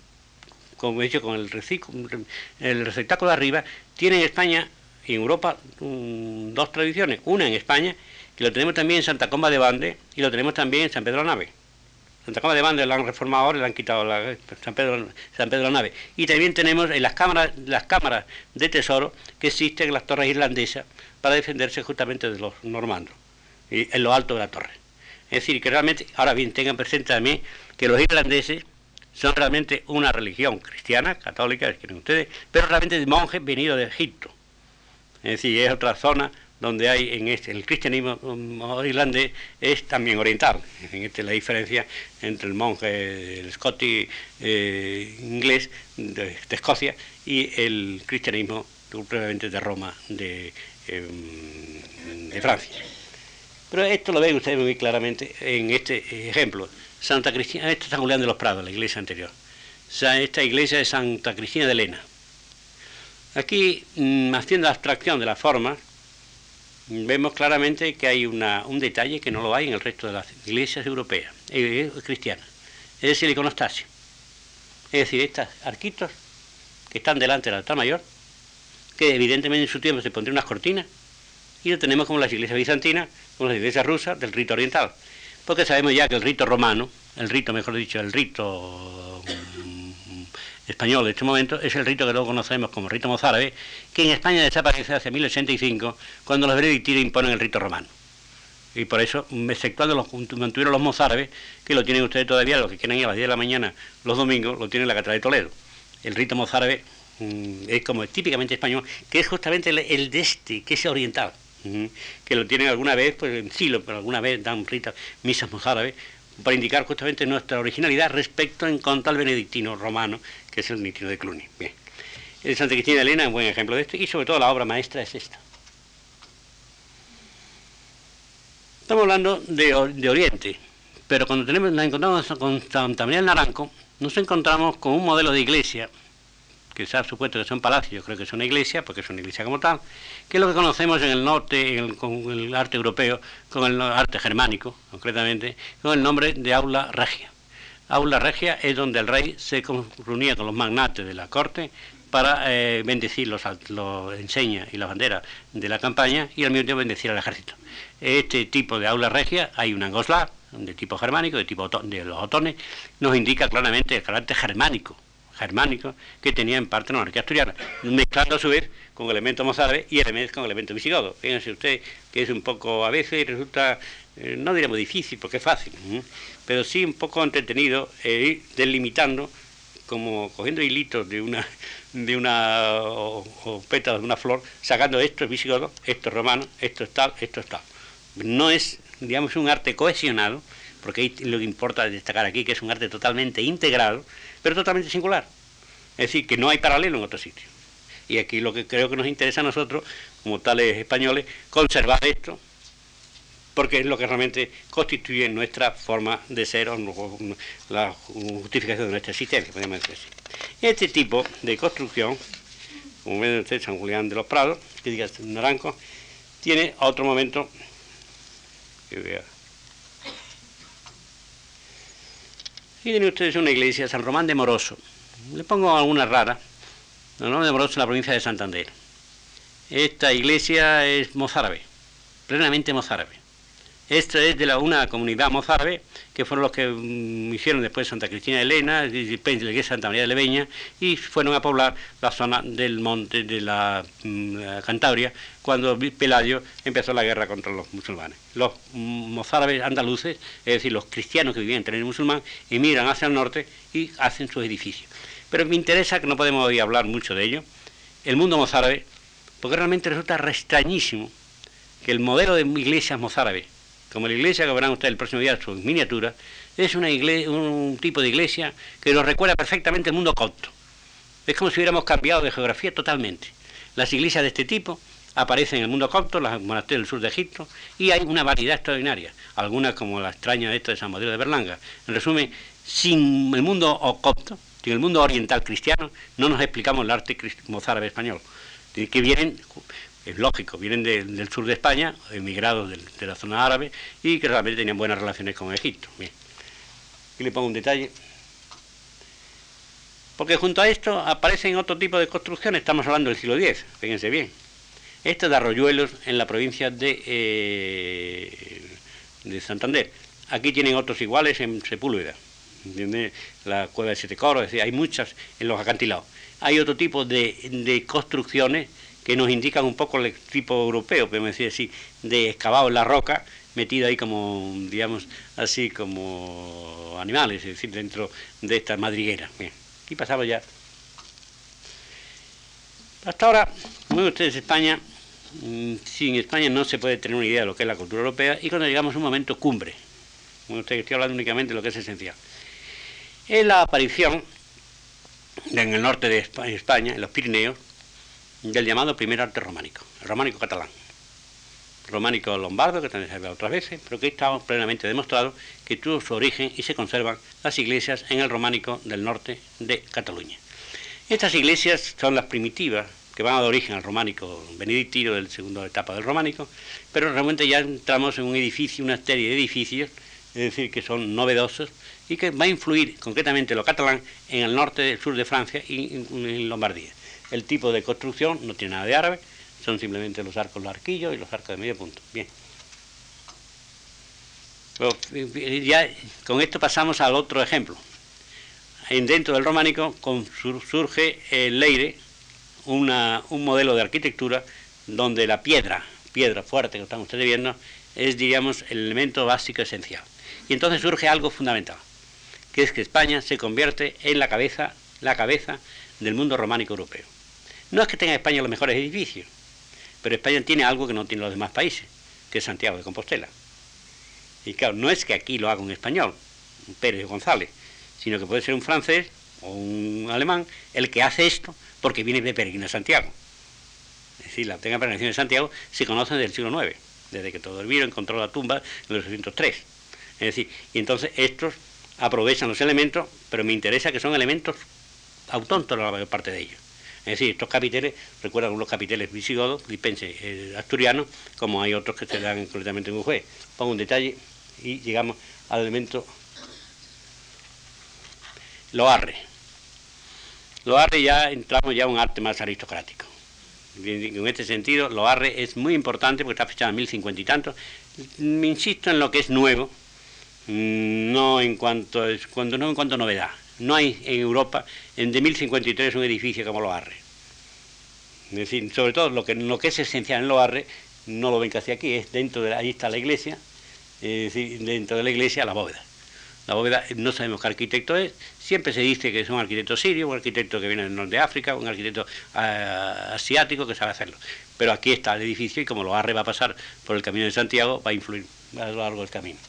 como he dicho, con el, el receptáculo de arriba, tiene en España y en Europa dos tradiciones. Una en España, que lo tenemos también en Santa Comba de Bande y lo tenemos también en San Pedro de la Nave. Santa Comba de Bande la han reformado ahora y le han quitado la, San, Pedro, San Pedro de la Nave. Y también tenemos en las cámaras, las cámaras de tesoro que existen en las torres irlandesas para defenderse justamente de los normandos, y en lo alto de la torre. Es decir, que realmente, ahora bien, tengan presente también que los irlandeses son realmente una religión cristiana, católica, ustedes, pero realmente de monjes venidos de Egipto. Es decir, es otra zona donde hay en este, el cristianismo mm, irlandés es también oriental. En este la diferencia entre el monje, el scotty eh, inglés de, Escocia y el cristianismo previamente de Roma, de, em, de Francia. Pero esto lo ven ustedes muy claramente en este ejemplo. Santa Cristina, esto es San Julián de los Prados, la iglesia anterior. Esta iglesia es Santa Cristina de Elena. Aquí, mm, haciendo la abstracción de las formas, vemos claramente que hay un detalle que no lo hay en el resto de las iglesias europeas, eh, eh, cristianas. Es decir, el iconostasio. Es decir, estos arquitos que están delante del altar mayor, que evidentemente en su tiempo se pondrían unas cortinas, y lo tenemos como las iglesias bizantinas, como las iglesias rusas del rito oriental. Porque sabemos ya que el rito romano, el rito, mejor dicho, el rito español de este momento es el rito que luego conocemos como rito mozárabe, que en España desaparece hace 1085 cuando los benedictinos imponen el rito romano. Y por eso, exceptuando los mantuvieron los mozárabes, que lo tienen ustedes todavía, los que quieren ir a las 10 de la mañana los domingos, lo tienen en la Catedral de Toledo. El rito mozárabe mm, es como típicamente español, que es justamente el, de este, que es oriental, que lo tienen alguna vez, pues en siglo, pero alguna vez dan ritas, misas mozárabes, para indicar justamente nuestra originalidad respecto en contra al benedictino romano, que es el Nitino de Cluny. Bien. El Santa Cristina de Elena es un buen ejemplo de esto y sobre todo la obra maestra es esta. Estamos hablando de, Oriente, pero cuando tenemos, nos encontramos con Santa María del Naranco, nos encontramos con un modelo de iglesia, que se ha supuesto que son palacios, creo que es una iglesia, porque es una iglesia como tal, que es lo que conocemos en el norte, en el, con el arte europeo, con el arte germánico, concretamente, con el nombre de aula regia. Aula Regia es donde el rey se reunía con los magnates de la corte para eh, bendecir los, enseñas y la bandera de la campaña y al mismo tiempo bendecir al ejército. Este tipo de aula regia, hay una en de tipo germánico, de tipo de los otones, nos indica claramente el carácter germánico, germánico que tenía en parte la monarquía asturiana, mezclando a su vez con elementos mozárabes y elementos con elementos visigodos. Fíjense usted que es un poco a veces resulta, eh, no diremos difícil porque es fácil pero sí un poco entretenido e ir delimitando, como cogiendo hilitos de una de una o, pétalos de una flor, sacando esto es visigodo, esto es romano, esto es tal, esto es tal. No es, digamos, un arte cohesionado, porque lo que importa destacar aquí que es un arte totalmente integrado, pero totalmente singular. Es decir, que no hay paralelo en otro sitio. Y aquí lo que creo que nos interesa a nosotros, como tales españoles, conservar esto, porque es lo que realmente constituye nuestra forma de ser o la justificación de nuestra existencia, podemos decir así. Este tipo de construcción, como ven ustedes, San Julián de los Prados, que diga Naranco, tiene otro momento que vea. Y tienen ustedes una iglesia, San Román de Moroso. Le pongo alguna rara. San Román de Moroso en la provincia de Santander. Esta iglesia es mozárabe, plenamente mozárabe. Esto es de la, una comunidad mozárabe, que fueron los que mm, hicieron después Santa Cristina de Elena, y Santa María de Leveña, y fueron a poblar la zona del monte de la, mm, Cantabria, cuando Pelayo empezó la guerra contra los musulmanes. Los mm, mozárabes andaluces, es decir, los cristianos que vivían en el musulmán, emigran hacia el norte y hacen sus edificios. Pero me interesa, que no podemos hoy hablar mucho de ello, el mundo mozárabe, porque realmente resulta extrañísimo que el modelo de iglesias mozárabes como la iglesia que verán ustedes el próximo día, su miniatura, es un tipo de iglesia que nos recuerda perfectamente el mundo copto. Es como si hubiéramos cambiado de geografía totalmente. Las iglesias de este tipo aparecen en el mundo copto, las monasterios del sur de Egipto, y hay una variedad extraordinaria. Algunas como la extraña esta de San Madero de Berlanga. En resumen, sin el mundo copto, sin el mundo oriental cristiano, no nos explicamos el arte mozárabe español, que vienen es lógico, vienen del sur de España, emigrados de, la zona árabe y que realmente tenían buenas relaciones con Egipto. Bien. Y le pongo un detalle. Porque junto a esto aparecen otro tipo de construcciones, estamos hablando del siglo X, fíjense bien. Este de Arroyuelos en la provincia de, eh, de Santander. Aquí tienen otros iguales en Sepúlveda, la cueva de Siete Coros, es decir, hay muchas en los acantilados. Hay otro tipo de construcciones que nos indican un poco el tipo europeo, podemos decir así, de excavado en la roca, metido ahí como, digamos, así como animales, es decir, dentro de esta madriguera. Bien, y pasamos ya. Hasta ahora, muy ustedes España, mm, sin España no se puede tener una idea de lo que es la cultura europea y cuando llegamos a un momento cumbre, bueno, ustedes estoy hablando únicamente de lo que es esencial, es la aparición en el norte de España, en los Pirineos, del llamado primer arte románico, el románico catalán. Románico lombardo, que también se ve otras veces, pero que está plenamente demostrado que tuvo su origen y se conservan las iglesias en el románico del norte de Cataluña. Estas iglesias son las primitivas que van a dar origen al románico benedictino del segundo etapa del románico, pero realmente ya entramos en un edificio, una serie de edificios, es decir, que son novedosos y que va a influir concretamente lo catalán en el norte del sur de Francia y en Lombardía. El tipo de construcción no tiene nada de árabe, son simplemente los arcos los arquillos y los arcos de medio punto. Bien. ya con esto pasamos al otro ejemplo. En, dentro del románico surge el Leire, un modelo de arquitectura donde la piedra, piedra fuerte que están ustedes viendo, es, diríamos, el elemento básico esencial. Y entonces surge algo fundamental, que es que España se convierte en la cabeza, la cabeza del mundo románico europeo. No es que tenga España los mejores edificios, pero España tiene algo que no tienen los demás países, que es Santiago de Compostela. Y claro, no es que aquí lo haga un español, un Pérez González, sino que puede ser un francés o un alemán el que hace esto porque viene de peregrino Santiago. Es decir, la tenga peregrinación de Santiago se conoce desde el siglo IX, desde que todo Viro encontró la tumba en los 803. Es decir, y entonces estos aprovechan los elementos, pero me interesa que son elementos autóntomos la mayor parte de ellos. Es decir, estos capiteles recuerdan unos capiteles visigodos, dispense, eh, asturianos, como hay otros que se dan completamente en un juez. Pongo un detalle y llegamos al elemento loarre. Loarre ya entramos ya a un arte más aristocrático. En este sentido, Loarre es muy importante porque está fechado en 1050 y tanto. Me insisto en lo que es nuevo, mm, no en cuanto, cuando, no en cuanto a novedad. No hay en Europa en de 1053 un edificio como Loarre. Es decir, sobre todo lo que, es esencial en Loarre, no lo ven casi aquí, es dentro de ahí está la iglesia, es decir, dentro de la iglesia la bóveda. La bóveda no sabemos qué arquitecto es, siempre se dice que es un arquitecto sirio, un arquitecto que viene del norte de África, un arquitecto ah, asiático que sabe hacerlo. Pero aquí está el edificio y como Loarre va a pasar por el camino de Santiago, va a influir a lo largo del camino.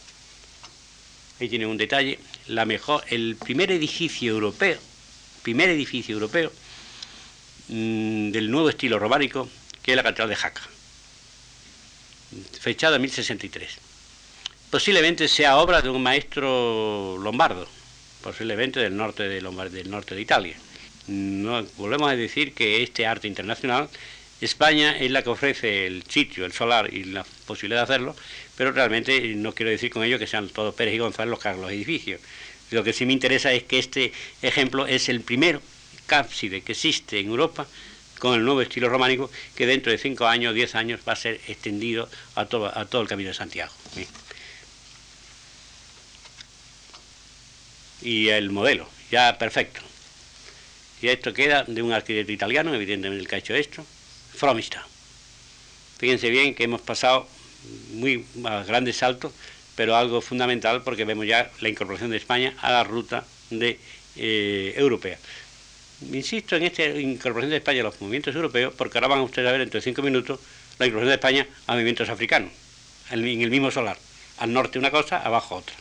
Ahí tienen un detalle. La mejor, el primer edificio europeo, primer edificio europeo mm, del nuevo estilo románico, que es la Catedral de Jaca, fechada en 1063. Posiblemente sea obra de un maestro lombardo, posiblemente del norte de, del norte de Italia. No, volvemos a decir que este arte internacional España es la que ofrece el sitio, el solar y la posibilidad de hacerlo, pero realmente no quiero decir con ello que sean todos Pérez y González los hagan los edificios. Lo que sí me interesa es que este ejemplo es el primero cápside que existe en Europa con el nuevo estilo románico que dentro de 5 años, 10 años va a ser extendido a todo, a todo el camino de Santiago. Y el modelo, ya perfecto. Y esto queda de un arquitecto italiano, evidentemente el que ha hecho esto, Fromista. Fíjense bien que hemos pasado muy a grandes saltos, pero algo fundamental porque vemos ya la incorporación de España a la ruta de, eh, europea. Insisto en esta incorporación de España a los movimientos europeos, porque ahora van ustedes a ver dentro de cinco minutos la incorporación de España a movimientos africanos, en el mismo solar. Al norte una cosa, abajo otra.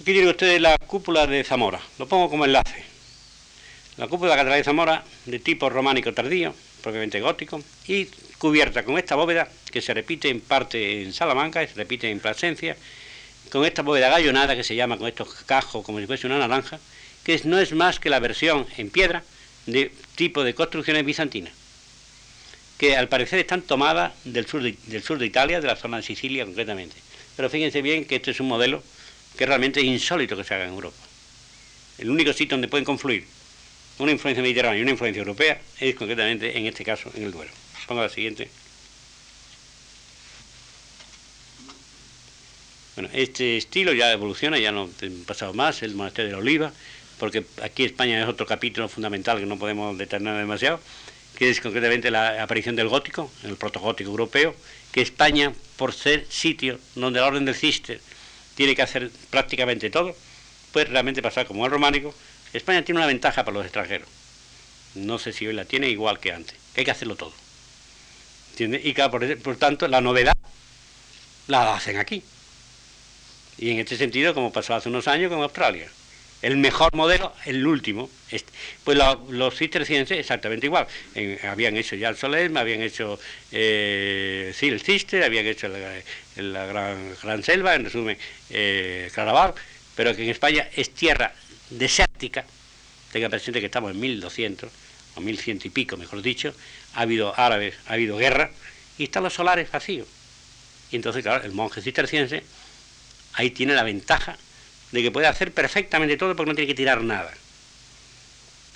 Aquí tienen ustedes la cúpula de Zamora, lo pongo como enlace. La cúpula de la de Zamora, de tipo románico tardío, propiamente gótico, y cubierta con esta bóveda que se repite en parte en Salamanca y se repite en Plasencia, con esta bóveda gallonada que se llama con estos cajos como si fuese una naranja, que no es más que la versión en piedra de tipo de construcciones bizantinas, que al parecer están tomadas del sur de, del sur de Italia, de la zona de Sicilia concretamente. Pero fíjense bien que este es un modelo que realmente es insólito que se haga en Europa. El único sitio donde pueden confluir una influencia mediterránea y una influencia europea es concretamente en este caso en el Duero. Pongo la siguiente. Bueno, este estilo ya evoluciona, ya no ha pasado más, el monasterio de la Oliva, porque aquí España es otro capítulo fundamental que no podemos determinar demasiado, que es concretamente la aparición del gótico, el protogótico europeo, que España, por ser sitio donde la orden del Cister tiene que hacer prácticamente todo, puede realmente pasar como el románico. España tiene una ventaja para los extranjeros. No sé si hoy la tiene igual que antes, que hay que hacerlo todo. Y por, por tanto, la novedad la hacen aquí. Y en este sentido, como pasó hace unos años con Australia el mejor modelo, el último. Pues los cistercienses exactamente igual. habían hecho ya el Solerme, habían hecho eh, sí, el Cister, habían hecho la, gran, gran, Selva, en resumen, eh, Caraval, pero que en España es tierra desértica. Tenga presente que estamos en 1200, o 1100 y pico, mejor dicho. Ha habido árabes, ha habido guerra, y están los solares vacíos. Y entonces, claro, el monje cisterciense ahí tiene la ventaja de que puede hacer perfectamente todo porque no tiene que tirar nada.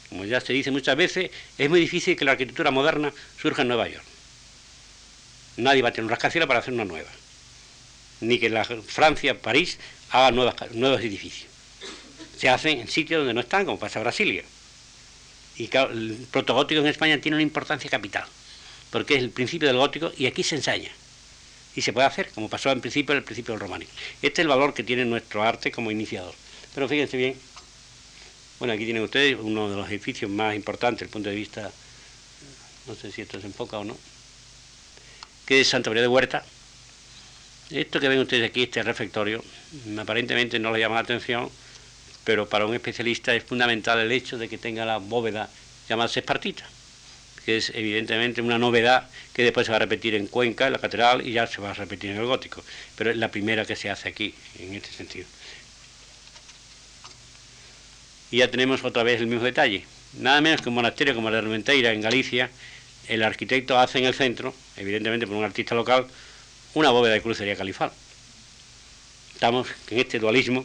Como ya se dice muchas veces, es muy difícil que la arquitectura moderna surja en Nueva York. Nadie va a tener un rascacielos para hacer una nueva. Ni que Francia, París, haga nuevos edificios. Se hacen en sitios donde no están, como pasa en Brasilia. Y el protogótico en España tiene una importancia capital, porque es el principio del gótico y aquí se ensaña y se puede hacer, como pasó en principio en el principio del románico. Este es el valor que tiene nuestro arte como iniciador. Pero fíjense bien, bueno, aquí tienen ustedes uno de los edificios más importantes desde el punto de vista, no sé si esto se enfoca o no, que es Santa María de Huerta. Esto que ven ustedes aquí, este refectorio, aparentemente no le llama la atención, pero para un especialista es fundamental el hecho de que tenga la bóveda llamada espartita que es evidentemente una novedad que después se va a repetir en Cuenca, en la catedral, y ya se va a repetir en el gótico. Pero es la primera que se hace aquí, en este sentido. Y ya tenemos otra vez el mismo detalle. Nada menos que un monasterio como el de Armenteira, en Galicia, el arquitecto hace en el centro, evidentemente por un artista local, una bóveda de crucería califal. Estamos en este dualismo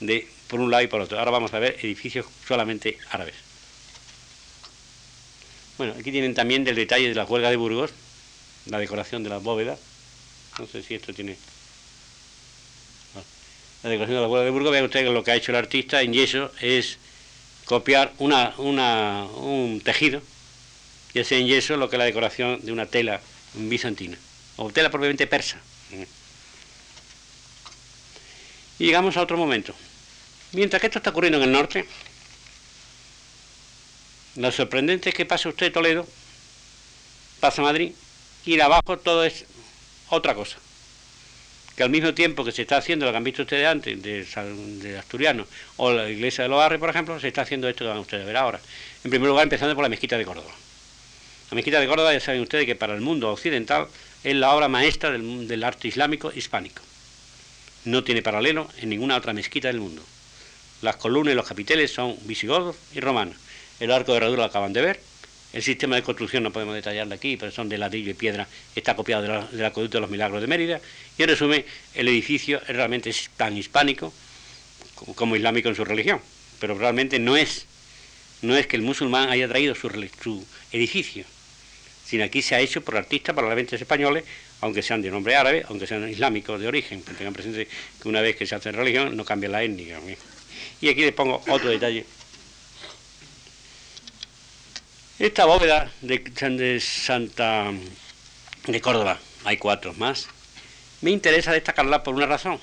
de por un lado y por otro. Ahora vamos a ver edificios solamente árabes. Bueno, aquí tienen también del detalle de la huelga de Burgos, la decoración de las bóvedas. No sé si esto tiene... La decoración de la huelga de Burgos, vean ustedes que lo que ha hecho el artista en yeso es copiar una, un tejido y hacer en yeso lo que es la decoración de una tela bizantina, o tela propiamente persa. Y llegamos a otro momento. Mientras que esto está ocurriendo en el norte, lo sorprendente es que pasa usted Toledo, pasa Madrid, y de abajo todo es otra cosa. Que al mismo tiempo que se está haciendo lo que han visto ustedes antes, de, Asturiano, o la iglesia de los Barrios, por ejemplo, se está haciendo esto que van ustedes a ver ahora. En primer lugar, empezando por la mezquita de Córdoba. La mezquita de Córdoba, ya saben ustedes que para el mundo occidental es la obra maestra del arte islámico hispánico. No tiene paralelo en ninguna otra mezquita del mundo. Las columnas y los capiteles son visigodos y romanos el arco de herradura lo acaban de ver. El sistema de construcción no podemos detallarlo aquí, pero son de ladrillo y piedra, está copiado del acueducto de los Milagros de Mérida. Y en resumen, el edificio realmente es tan hispánico como, islámico en su religión, pero realmente no es, no es que el musulmán haya traído su, su edificio, sino aquí se ha hecho por artistas probablemente españoles, aunque sean de nombre árabe, aunque sean islámicos de origen, tengan presente que una vez que se hace religión no cambia la étnica. Y aquí les pongo otro detalle esta bóveda de, Santa de Córdoba, hay cuatro más, me interesa destacarla por una razón,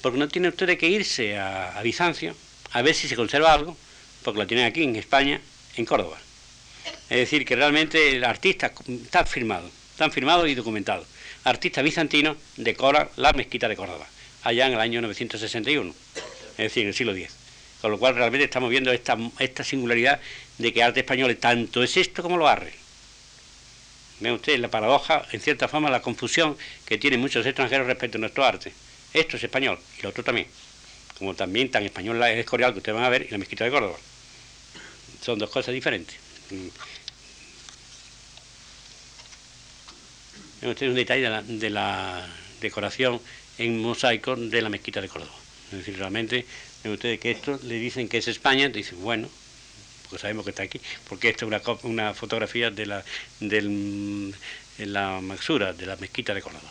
porque no tiene ustedes que irse a, Bizancio a ver si se conserva algo, porque la tienen aquí en España, en Córdoba. Es decir, que realmente el artista está firmado, está firmado y documentado. Artista bizantino decora la mezquita de Córdoba, allá en el año 961, es decir, en el siglo X. Con lo cual realmente estamos viendo esta, singularidad de que arte español tanto es esto como lo arre. Ven ustedes la paradoja, en cierta forma la confusión que tienen muchos extranjeros respecto a nuestro arte. Esto es español y lo otro también. como también tan español la Escorial que ustedes van a ver y la mezquita de Córdoba. Son dos cosas diferentes. Este es un detalle de la, decoración en mosaico de la mezquita de Córdoba. Es decir, realmente, ven ustedes que esto le dicen que es España, dicen, bueno, porque sabemos que está aquí, porque esto es una, fotografía de la, del, la maxura de la mezquita de Córdoba.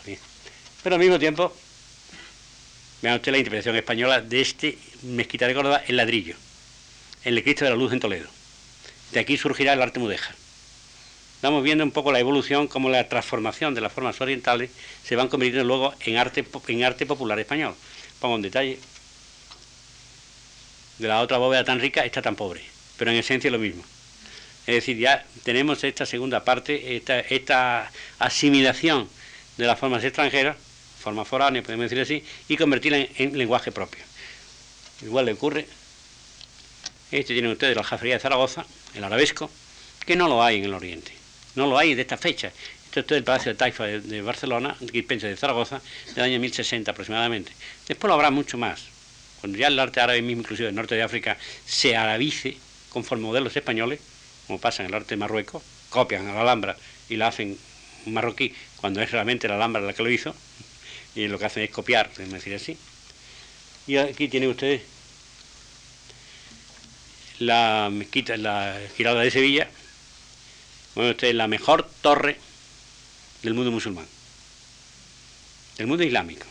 Pero al mismo tiempo, vean usted la interpretación española de este mezquita de Córdoba en ladrillo, en el Cristo de la Luz en Toledo. De aquí surgirá el arte mudéjar. Estamos viendo un poco la evolución, como la transformación de las formas orientales se van convirtiendo luego en arte, en arte popular español. Pongo un detalle. De la otra bóveda tan rica, esta tan pobre, pero en esencia lo mismo. Es decir, ya tenemos esta segunda parte, esta, esta asimilación de las formas extranjeras, formas foráneas, podemos decir así, y convertirla en, lenguaje propio. Igual le ocurre, este tienen ustedes la aljafería de Zaragoza, el arabesco, que no lo hay en el oriente. No lo hay de esta fecha. Esto es el Palacio de Taifa de, Barcelona, de de Zaragoza, del año 1060 aproximadamente. Después lo habrá mucho más. Cuando ya el arte árabe mismo, inclusive del norte de África, se arabice conforme modelos españoles, como pasa en el arte de Marruecos, copian a la Alhambra y la hacen marroquí, cuando es realmente la Alhambra la que lo hizo, y lo que hacen es copiar, podemos decir así. Y aquí tienen ustedes la mezquita, la girada de Sevilla, bueno, usted es la mejor torre del mundo musulmán, del mundo islámico.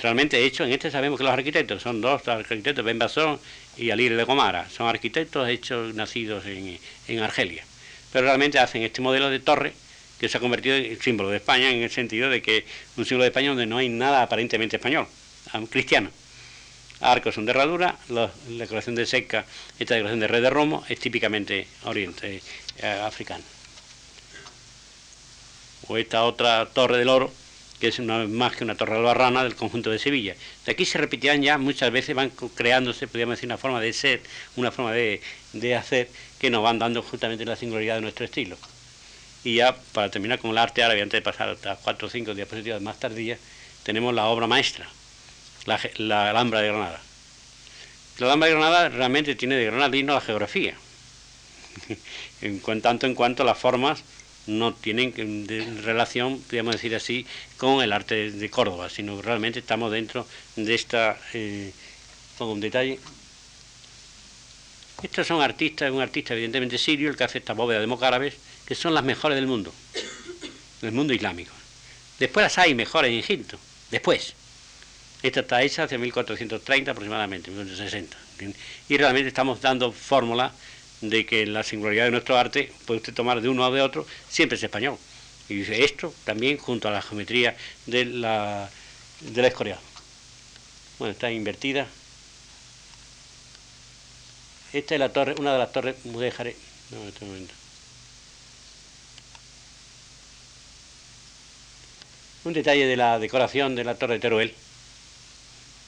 Realmente, de hecho, en este sabemos que los arquitectos son dos arquitectos, Ben Basson y Alir de Gomara. Son arquitectos hechos, nacidos en, en Argelia. Pero realmente hacen este modelo de torre que se ha convertido en símbolo de España en el sentido de que un símbolo de España donde no hay nada aparentemente español, cristiano. Arcos son de herradura, la decoración de seca, esta decoración de red de romo es típicamente oriente, eh, africano. O esta otra torre del oro, que es una, más que una torre albarrana del conjunto de Sevilla. De aquí se repetirán ya muchas veces, van creándose, podríamos decir, una forma de ser, una forma de, de hacer, que nos van dando justamente la singularidad de nuestro estilo. Y ya, para terminar con el arte árabe, antes de pasar a cuatro o cinco diapositivas más tardías, tenemos la obra maestra, la, Alhambra de Granada. La Alhambra de Granada realmente tiene de granadino la geografía, en tanto en cuanto las formas no tienen relación, podríamos decir así, con el arte de Córdoba, sino realmente estamos dentro de esta, eh, pongo un detalle. Estos son artistas, un artista evidentemente sirio, el que hace estas bóvedas de mocárabes, que son las mejores del mundo, del mundo islámico. Después las hay mejores en Egipto, después. Esta está hecha hacia 1430 aproximadamente, 1460. Y realmente estamos dando fórmula de que la singularidad de nuestro arte puede usted tomar de uno o de otro, siempre es español. Y dice esto también junto a la geometría de la, de la Escorial. Bueno, está invertida. Esta es la torre, una de las torres. No, en este momento. Un detalle de la decoración de la torre de Teruel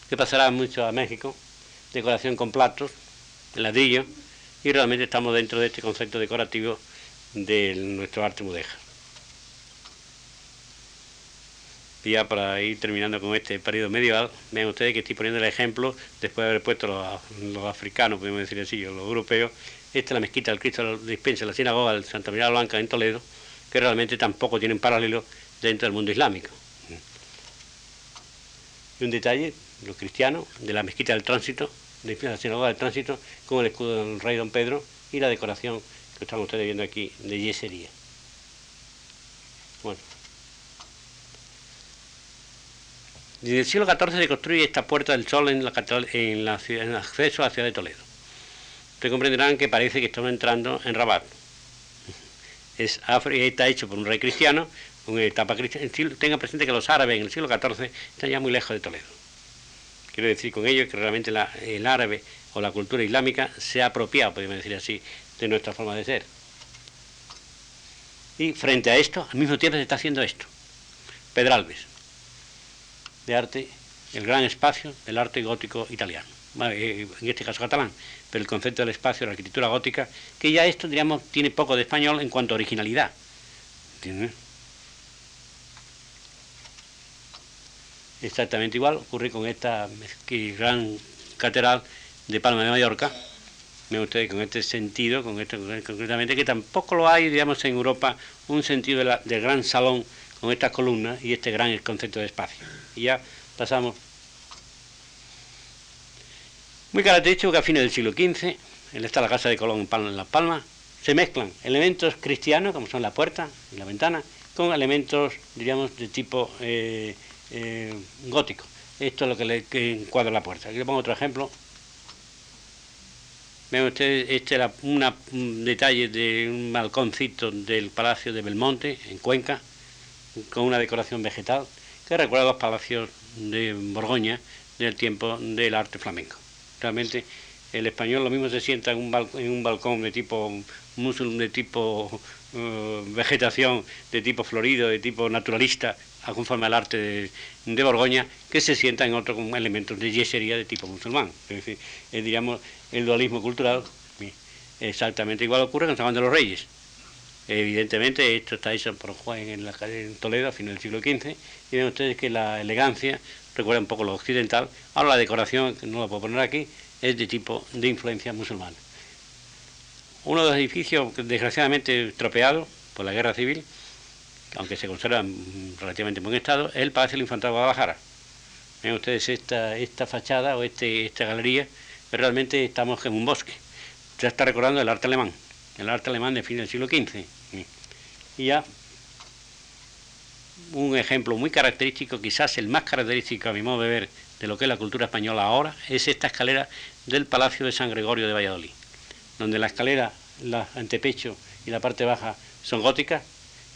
que pasará mucho a México, decoración con platos, ladrillo, y realmente estamos dentro de este concepto decorativo de nuestro arte mudeja. Ya para ir terminando con este periodo medieval, vean ustedes que estoy poniendo el ejemplo, después de haber puesto los, africanos, podemos decir así, los europeos, esta es la mezquita del Cristo de Dispensa, la sinagoga de Santa María Blanca en Toledo, que realmente tampoco tienen paralelo dentro del mundo islámico. Y un detalle, los cristianos, de la mezquita del tránsito, de la sinagoga del tránsito, con el escudo del rey don Pedro y la decoración que están ustedes viendo aquí de yesería. Bueno. Desde el siglo XIV se construye esta puerta del sol en, la en, acceso a la ciudad de Toledo. Ustedes comprenderán que parece que estamos entrando en Rabat. Es, está hecho por un rey cristiano, una etapa cristiana. Tengan presente que los árabes en el siglo XIV están ya muy lejos de Toledo. Quiero decir con ello que realmente el árabe o la cultura islámica se ha apropiado, podemos decir así, de nuestra forma de ser. Y frente a esto, al mismo tiempo se está haciendo esto. Pedralbes, de arte, el gran espacio del arte gótico italiano, eh, en este caso catalán, pero el concepto del espacio, la arquitectura gótica, que ya esto, diríamos, tiene poco de español en cuanto a originalidad. Exactamente igual. Ocurre con esta gran catedral de Palma de Mallorca. Ven ustedes con este sentido, con esto concretamente, que tampoco lo hay, digamos, en Europa, un sentido del gran salón con estas columnas y este gran concepto de espacio. Y ya pasamos. Muy característico que a fines del siglo XV, en esta la casa de Colón en Las Palmas, se mezclan elementos cristianos, como son la puerta y la ventana, con elementos, diríamos, de tipo eh, eh, gótico. Esto es lo que, le, encuadra la puerta. Aquí le pongo otro ejemplo. Ustedes, este es un detalle de un balconcito del Palacio de Belmonte, en Cuenca, con una decoración vegetal, que recuerda los palacios de Borgoña del tiempo del arte flamenco. Realmente el español lo mismo se sienta en un, en un balcón de tipo musul, de tipo eh, vegetación, de tipo florido, de tipo naturalista, conforme al arte de, Borgoña, que se sienta en otros elementos de yesería de tipo musulmán. Es decir, el dualismo cultural exactamente igual ocurre con San Juan de los Reyes. Evidentemente, esto está hecho por Juan en, la, en Toledo a finales del siglo XV, y ven ustedes que la elegancia recuerda un poco lo occidental. Ahora la decoración, que no la puedo poner aquí, es de tipo de influencia musulmana. Uno de los edificios desgraciadamente estropeados por la guerra civil, aunque se conserva relativamente en buen estado, es el Palacio del Infantado de Guadalajara. Ven ustedes esta, esta fachada o este, esta galería, pero realmente estamos en un bosque. Ya está recordando el arte alemán, el arte alemán de fin del siglo XV. Y ya un ejemplo muy característico, quizás el más característico a mi modo de ver de lo que es la cultura española ahora, es esta escalera del Palacio de San Gregorio de Valladolid, donde la escalera, la antepecho y la parte baja son góticas,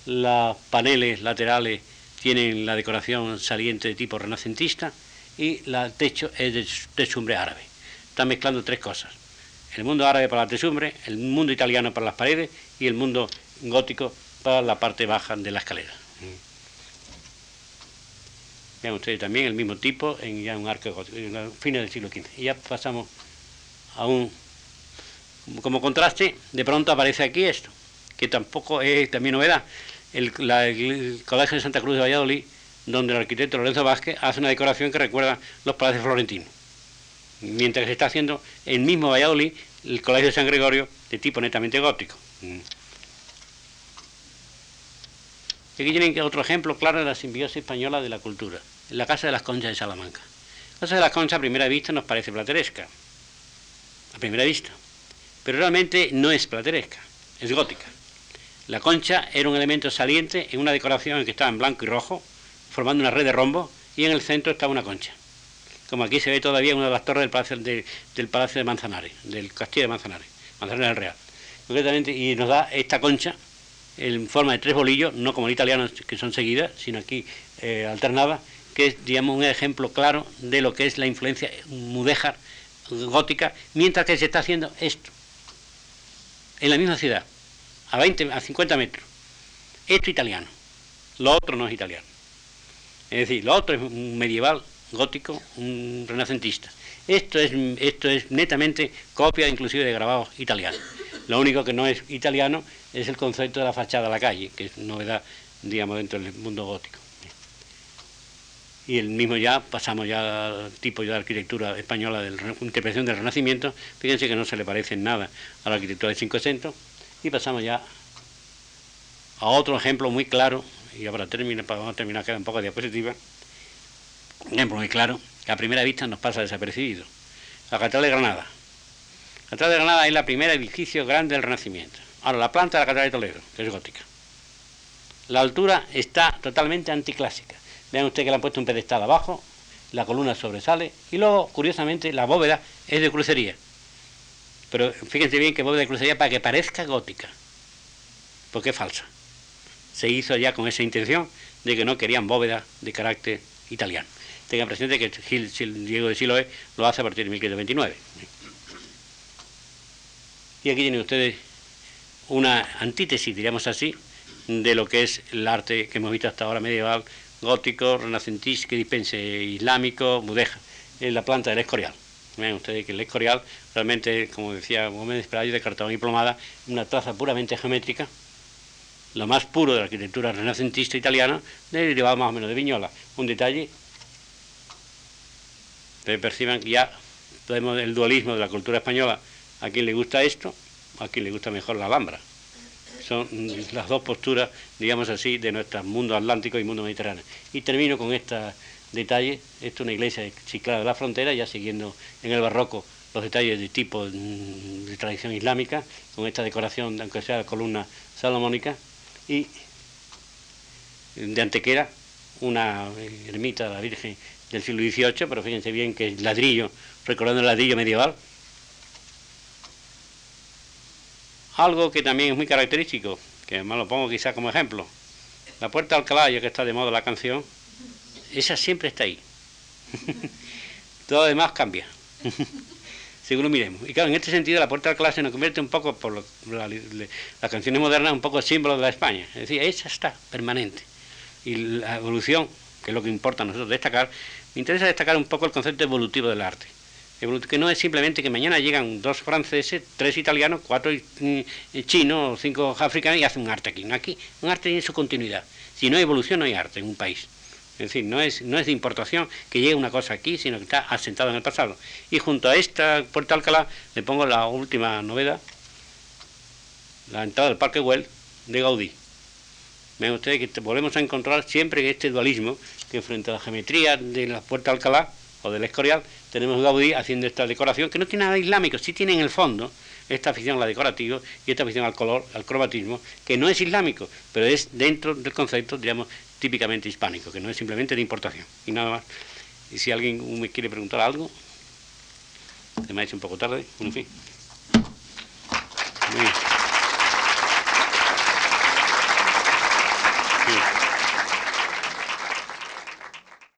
los paneles laterales tienen la decoración saliente de tipo renacentista y el techo es de techumbre árabe. Están mezclando tres cosas. El mundo árabe para la techumbre, el mundo italiano para las paredes y el mundo gótico para la parte baja de la escalera. Vean ustedes también el mismo tipo en ya un arco gótico, en fines del siglo XV. Y ya pasamos a un... Como contraste, de pronto aparece aquí esto, que tampoco es también novedad. El, Colegio de Santa Cruz de Valladolid, donde el arquitecto Lorenzo Vázquez hace una decoración que recuerda los palacios florentinos. Mientras que se está haciendo el mismo Valladolid, el Colegio de San Gregorio, de tipo netamente gótico. Mm. aquí tienen otro ejemplo claro de la simbiosis española de la cultura, en la Casa de las Conchas de Salamanca. La Casa de las Conchas a primera vista nos parece plateresca, a primera vista, pero realmente no es plateresca, es gótica. La concha era un elemento saliente en una decoración que estaba en blanco y rojo, formando una red de rombo, y en el centro estaba una concha. Como aquí se ve todavía una de las torres del Palacio de, del palacio de Manzanares, del Castillo de Manzanares, Manzanares del Real. Y nos da esta concha en forma de tres bolillos, no como en italiano que son seguidas, sino aquí eh, alternadas, que es digamos, un ejemplo claro de lo que es la influencia mudéjar gótica, mientras que se está haciendo esto, en la misma ciudad, a 20, a 50 metros. Esto italiano, lo otro no es italiano. Es decir, lo otro es un medieval, gótico, un renacentista. Esto es, esto es netamente copia inclusive de grabados italianos. Lo único que no es italiano es el concepto de la fachada a la calle, que es novedad, digamos, dentro del mundo gótico. Y el mismo ya, pasamos ya al tipo de arquitectura española, de interpretación del Renacimiento, fíjense que no se le parece en nada a la arquitectura del Cinquecento, y pasamos ya a otro ejemplo muy claro, y ahora termina, para terminar, queda un poco de diapositiva, un ejemplo muy claro, que a primera vista nos pasa desapercibido. La Catedral de Granada. La Catedral de Granada es la primera edificio grande del Renacimiento. Ahora, la planta de la Catedral de Toledo, que es gótica. La altura está totalmente anticlásica. Vean ustedes que le han puesto un pedestal abajo, la columna sobresale y luego, curiosamente, la bóveda es de crucería. Pero fíjense bien que bóveda de crucería para que parezca gótica, porque es falsa. Se hizo ya con esa intención de que no querían bóveda de carácter italiano. Tengan presente que Gil, Diego de Siloé lo hace a partir de 1529. Y aquí tienen ustedes una antítesis, diríamos así, de lo que es el arte que hemos visto hasta ahora medieval, gótico, renacentista, que dispense islámico, mudeja, en la planta del escorial. Ven ustedes que el escorial realmente, como decía Gómez Esperayo, de cartón y plomada, una traza puramente geométrica, lo más puro de la arquitectura renacentista italiana, derivado más o menos de Viñola. Un detalle se perciban que ya podemos el dualismo de la cultura española, a quien le gusta esto, a quien le gusta mejor la Alhambra. Son las dos posturas, digamos así, de nuestro mundo atlántico y mundo mediterráneo. Y termino con este detalle, esto es una iglesia chiclada de la frontera, ya siguiendo en el barroco los detalles de tipo mm, de tradición islámica, con esta decoración, aunque sea columna salomónica, y de Antequera, una ermita de la Virgen del siglo XVIII, pero fíjense bien que es ladrillo, recordando el ladrillo medieval. Algo que también es muy característico, que me lo pongo quizá como ejemplo, la puerta al caballo que está de moda la canción, esa siempre está ahí. Todo lo demás cambia. según lo miremos. Y claro, en este sentido la puerta al clase nos convierte un poco, por la, las canciones modernas, un poco símbolo de la España. Es decir, esa está permanente. Y la evolución, que es lo que importa a nosotros destacar, me interesa destacar un poco el concepto evolutivo del arte. Que no es simplemente que mañana llegan dos franceses, tres italianos, cuatro chinos, cinco africanos y hacen un arte aquí. Aquí un arte tiene su continuidad. Si no hay evolución, no hay arte en un país. Es decir, no es, no es de importación que llegue una cosa aquí, sino que está asentado en el pasado. Y junto a esta Puerta Alcalá le pongo la última novedad, la entrada del Parque Güell de Gaudí. Vean ustedes que volvemos a encontrar siempre este dualismo que frente a la geometría de la Puerta Alcalá o del Escorial tenemos Gaudí haciendo esta decoración que no tiene nada islámico, sí tiene en el fondo esta afición a la decorativa y esta afición al color, al cromatismo, que no es islámico, pero es dentro del concepto, digamos, típicamente hispánico, que no es simplemente de importación. Y nada más. Y si alguien me quiere preguntar algo, se me ha hecho un poco tarde, en fin.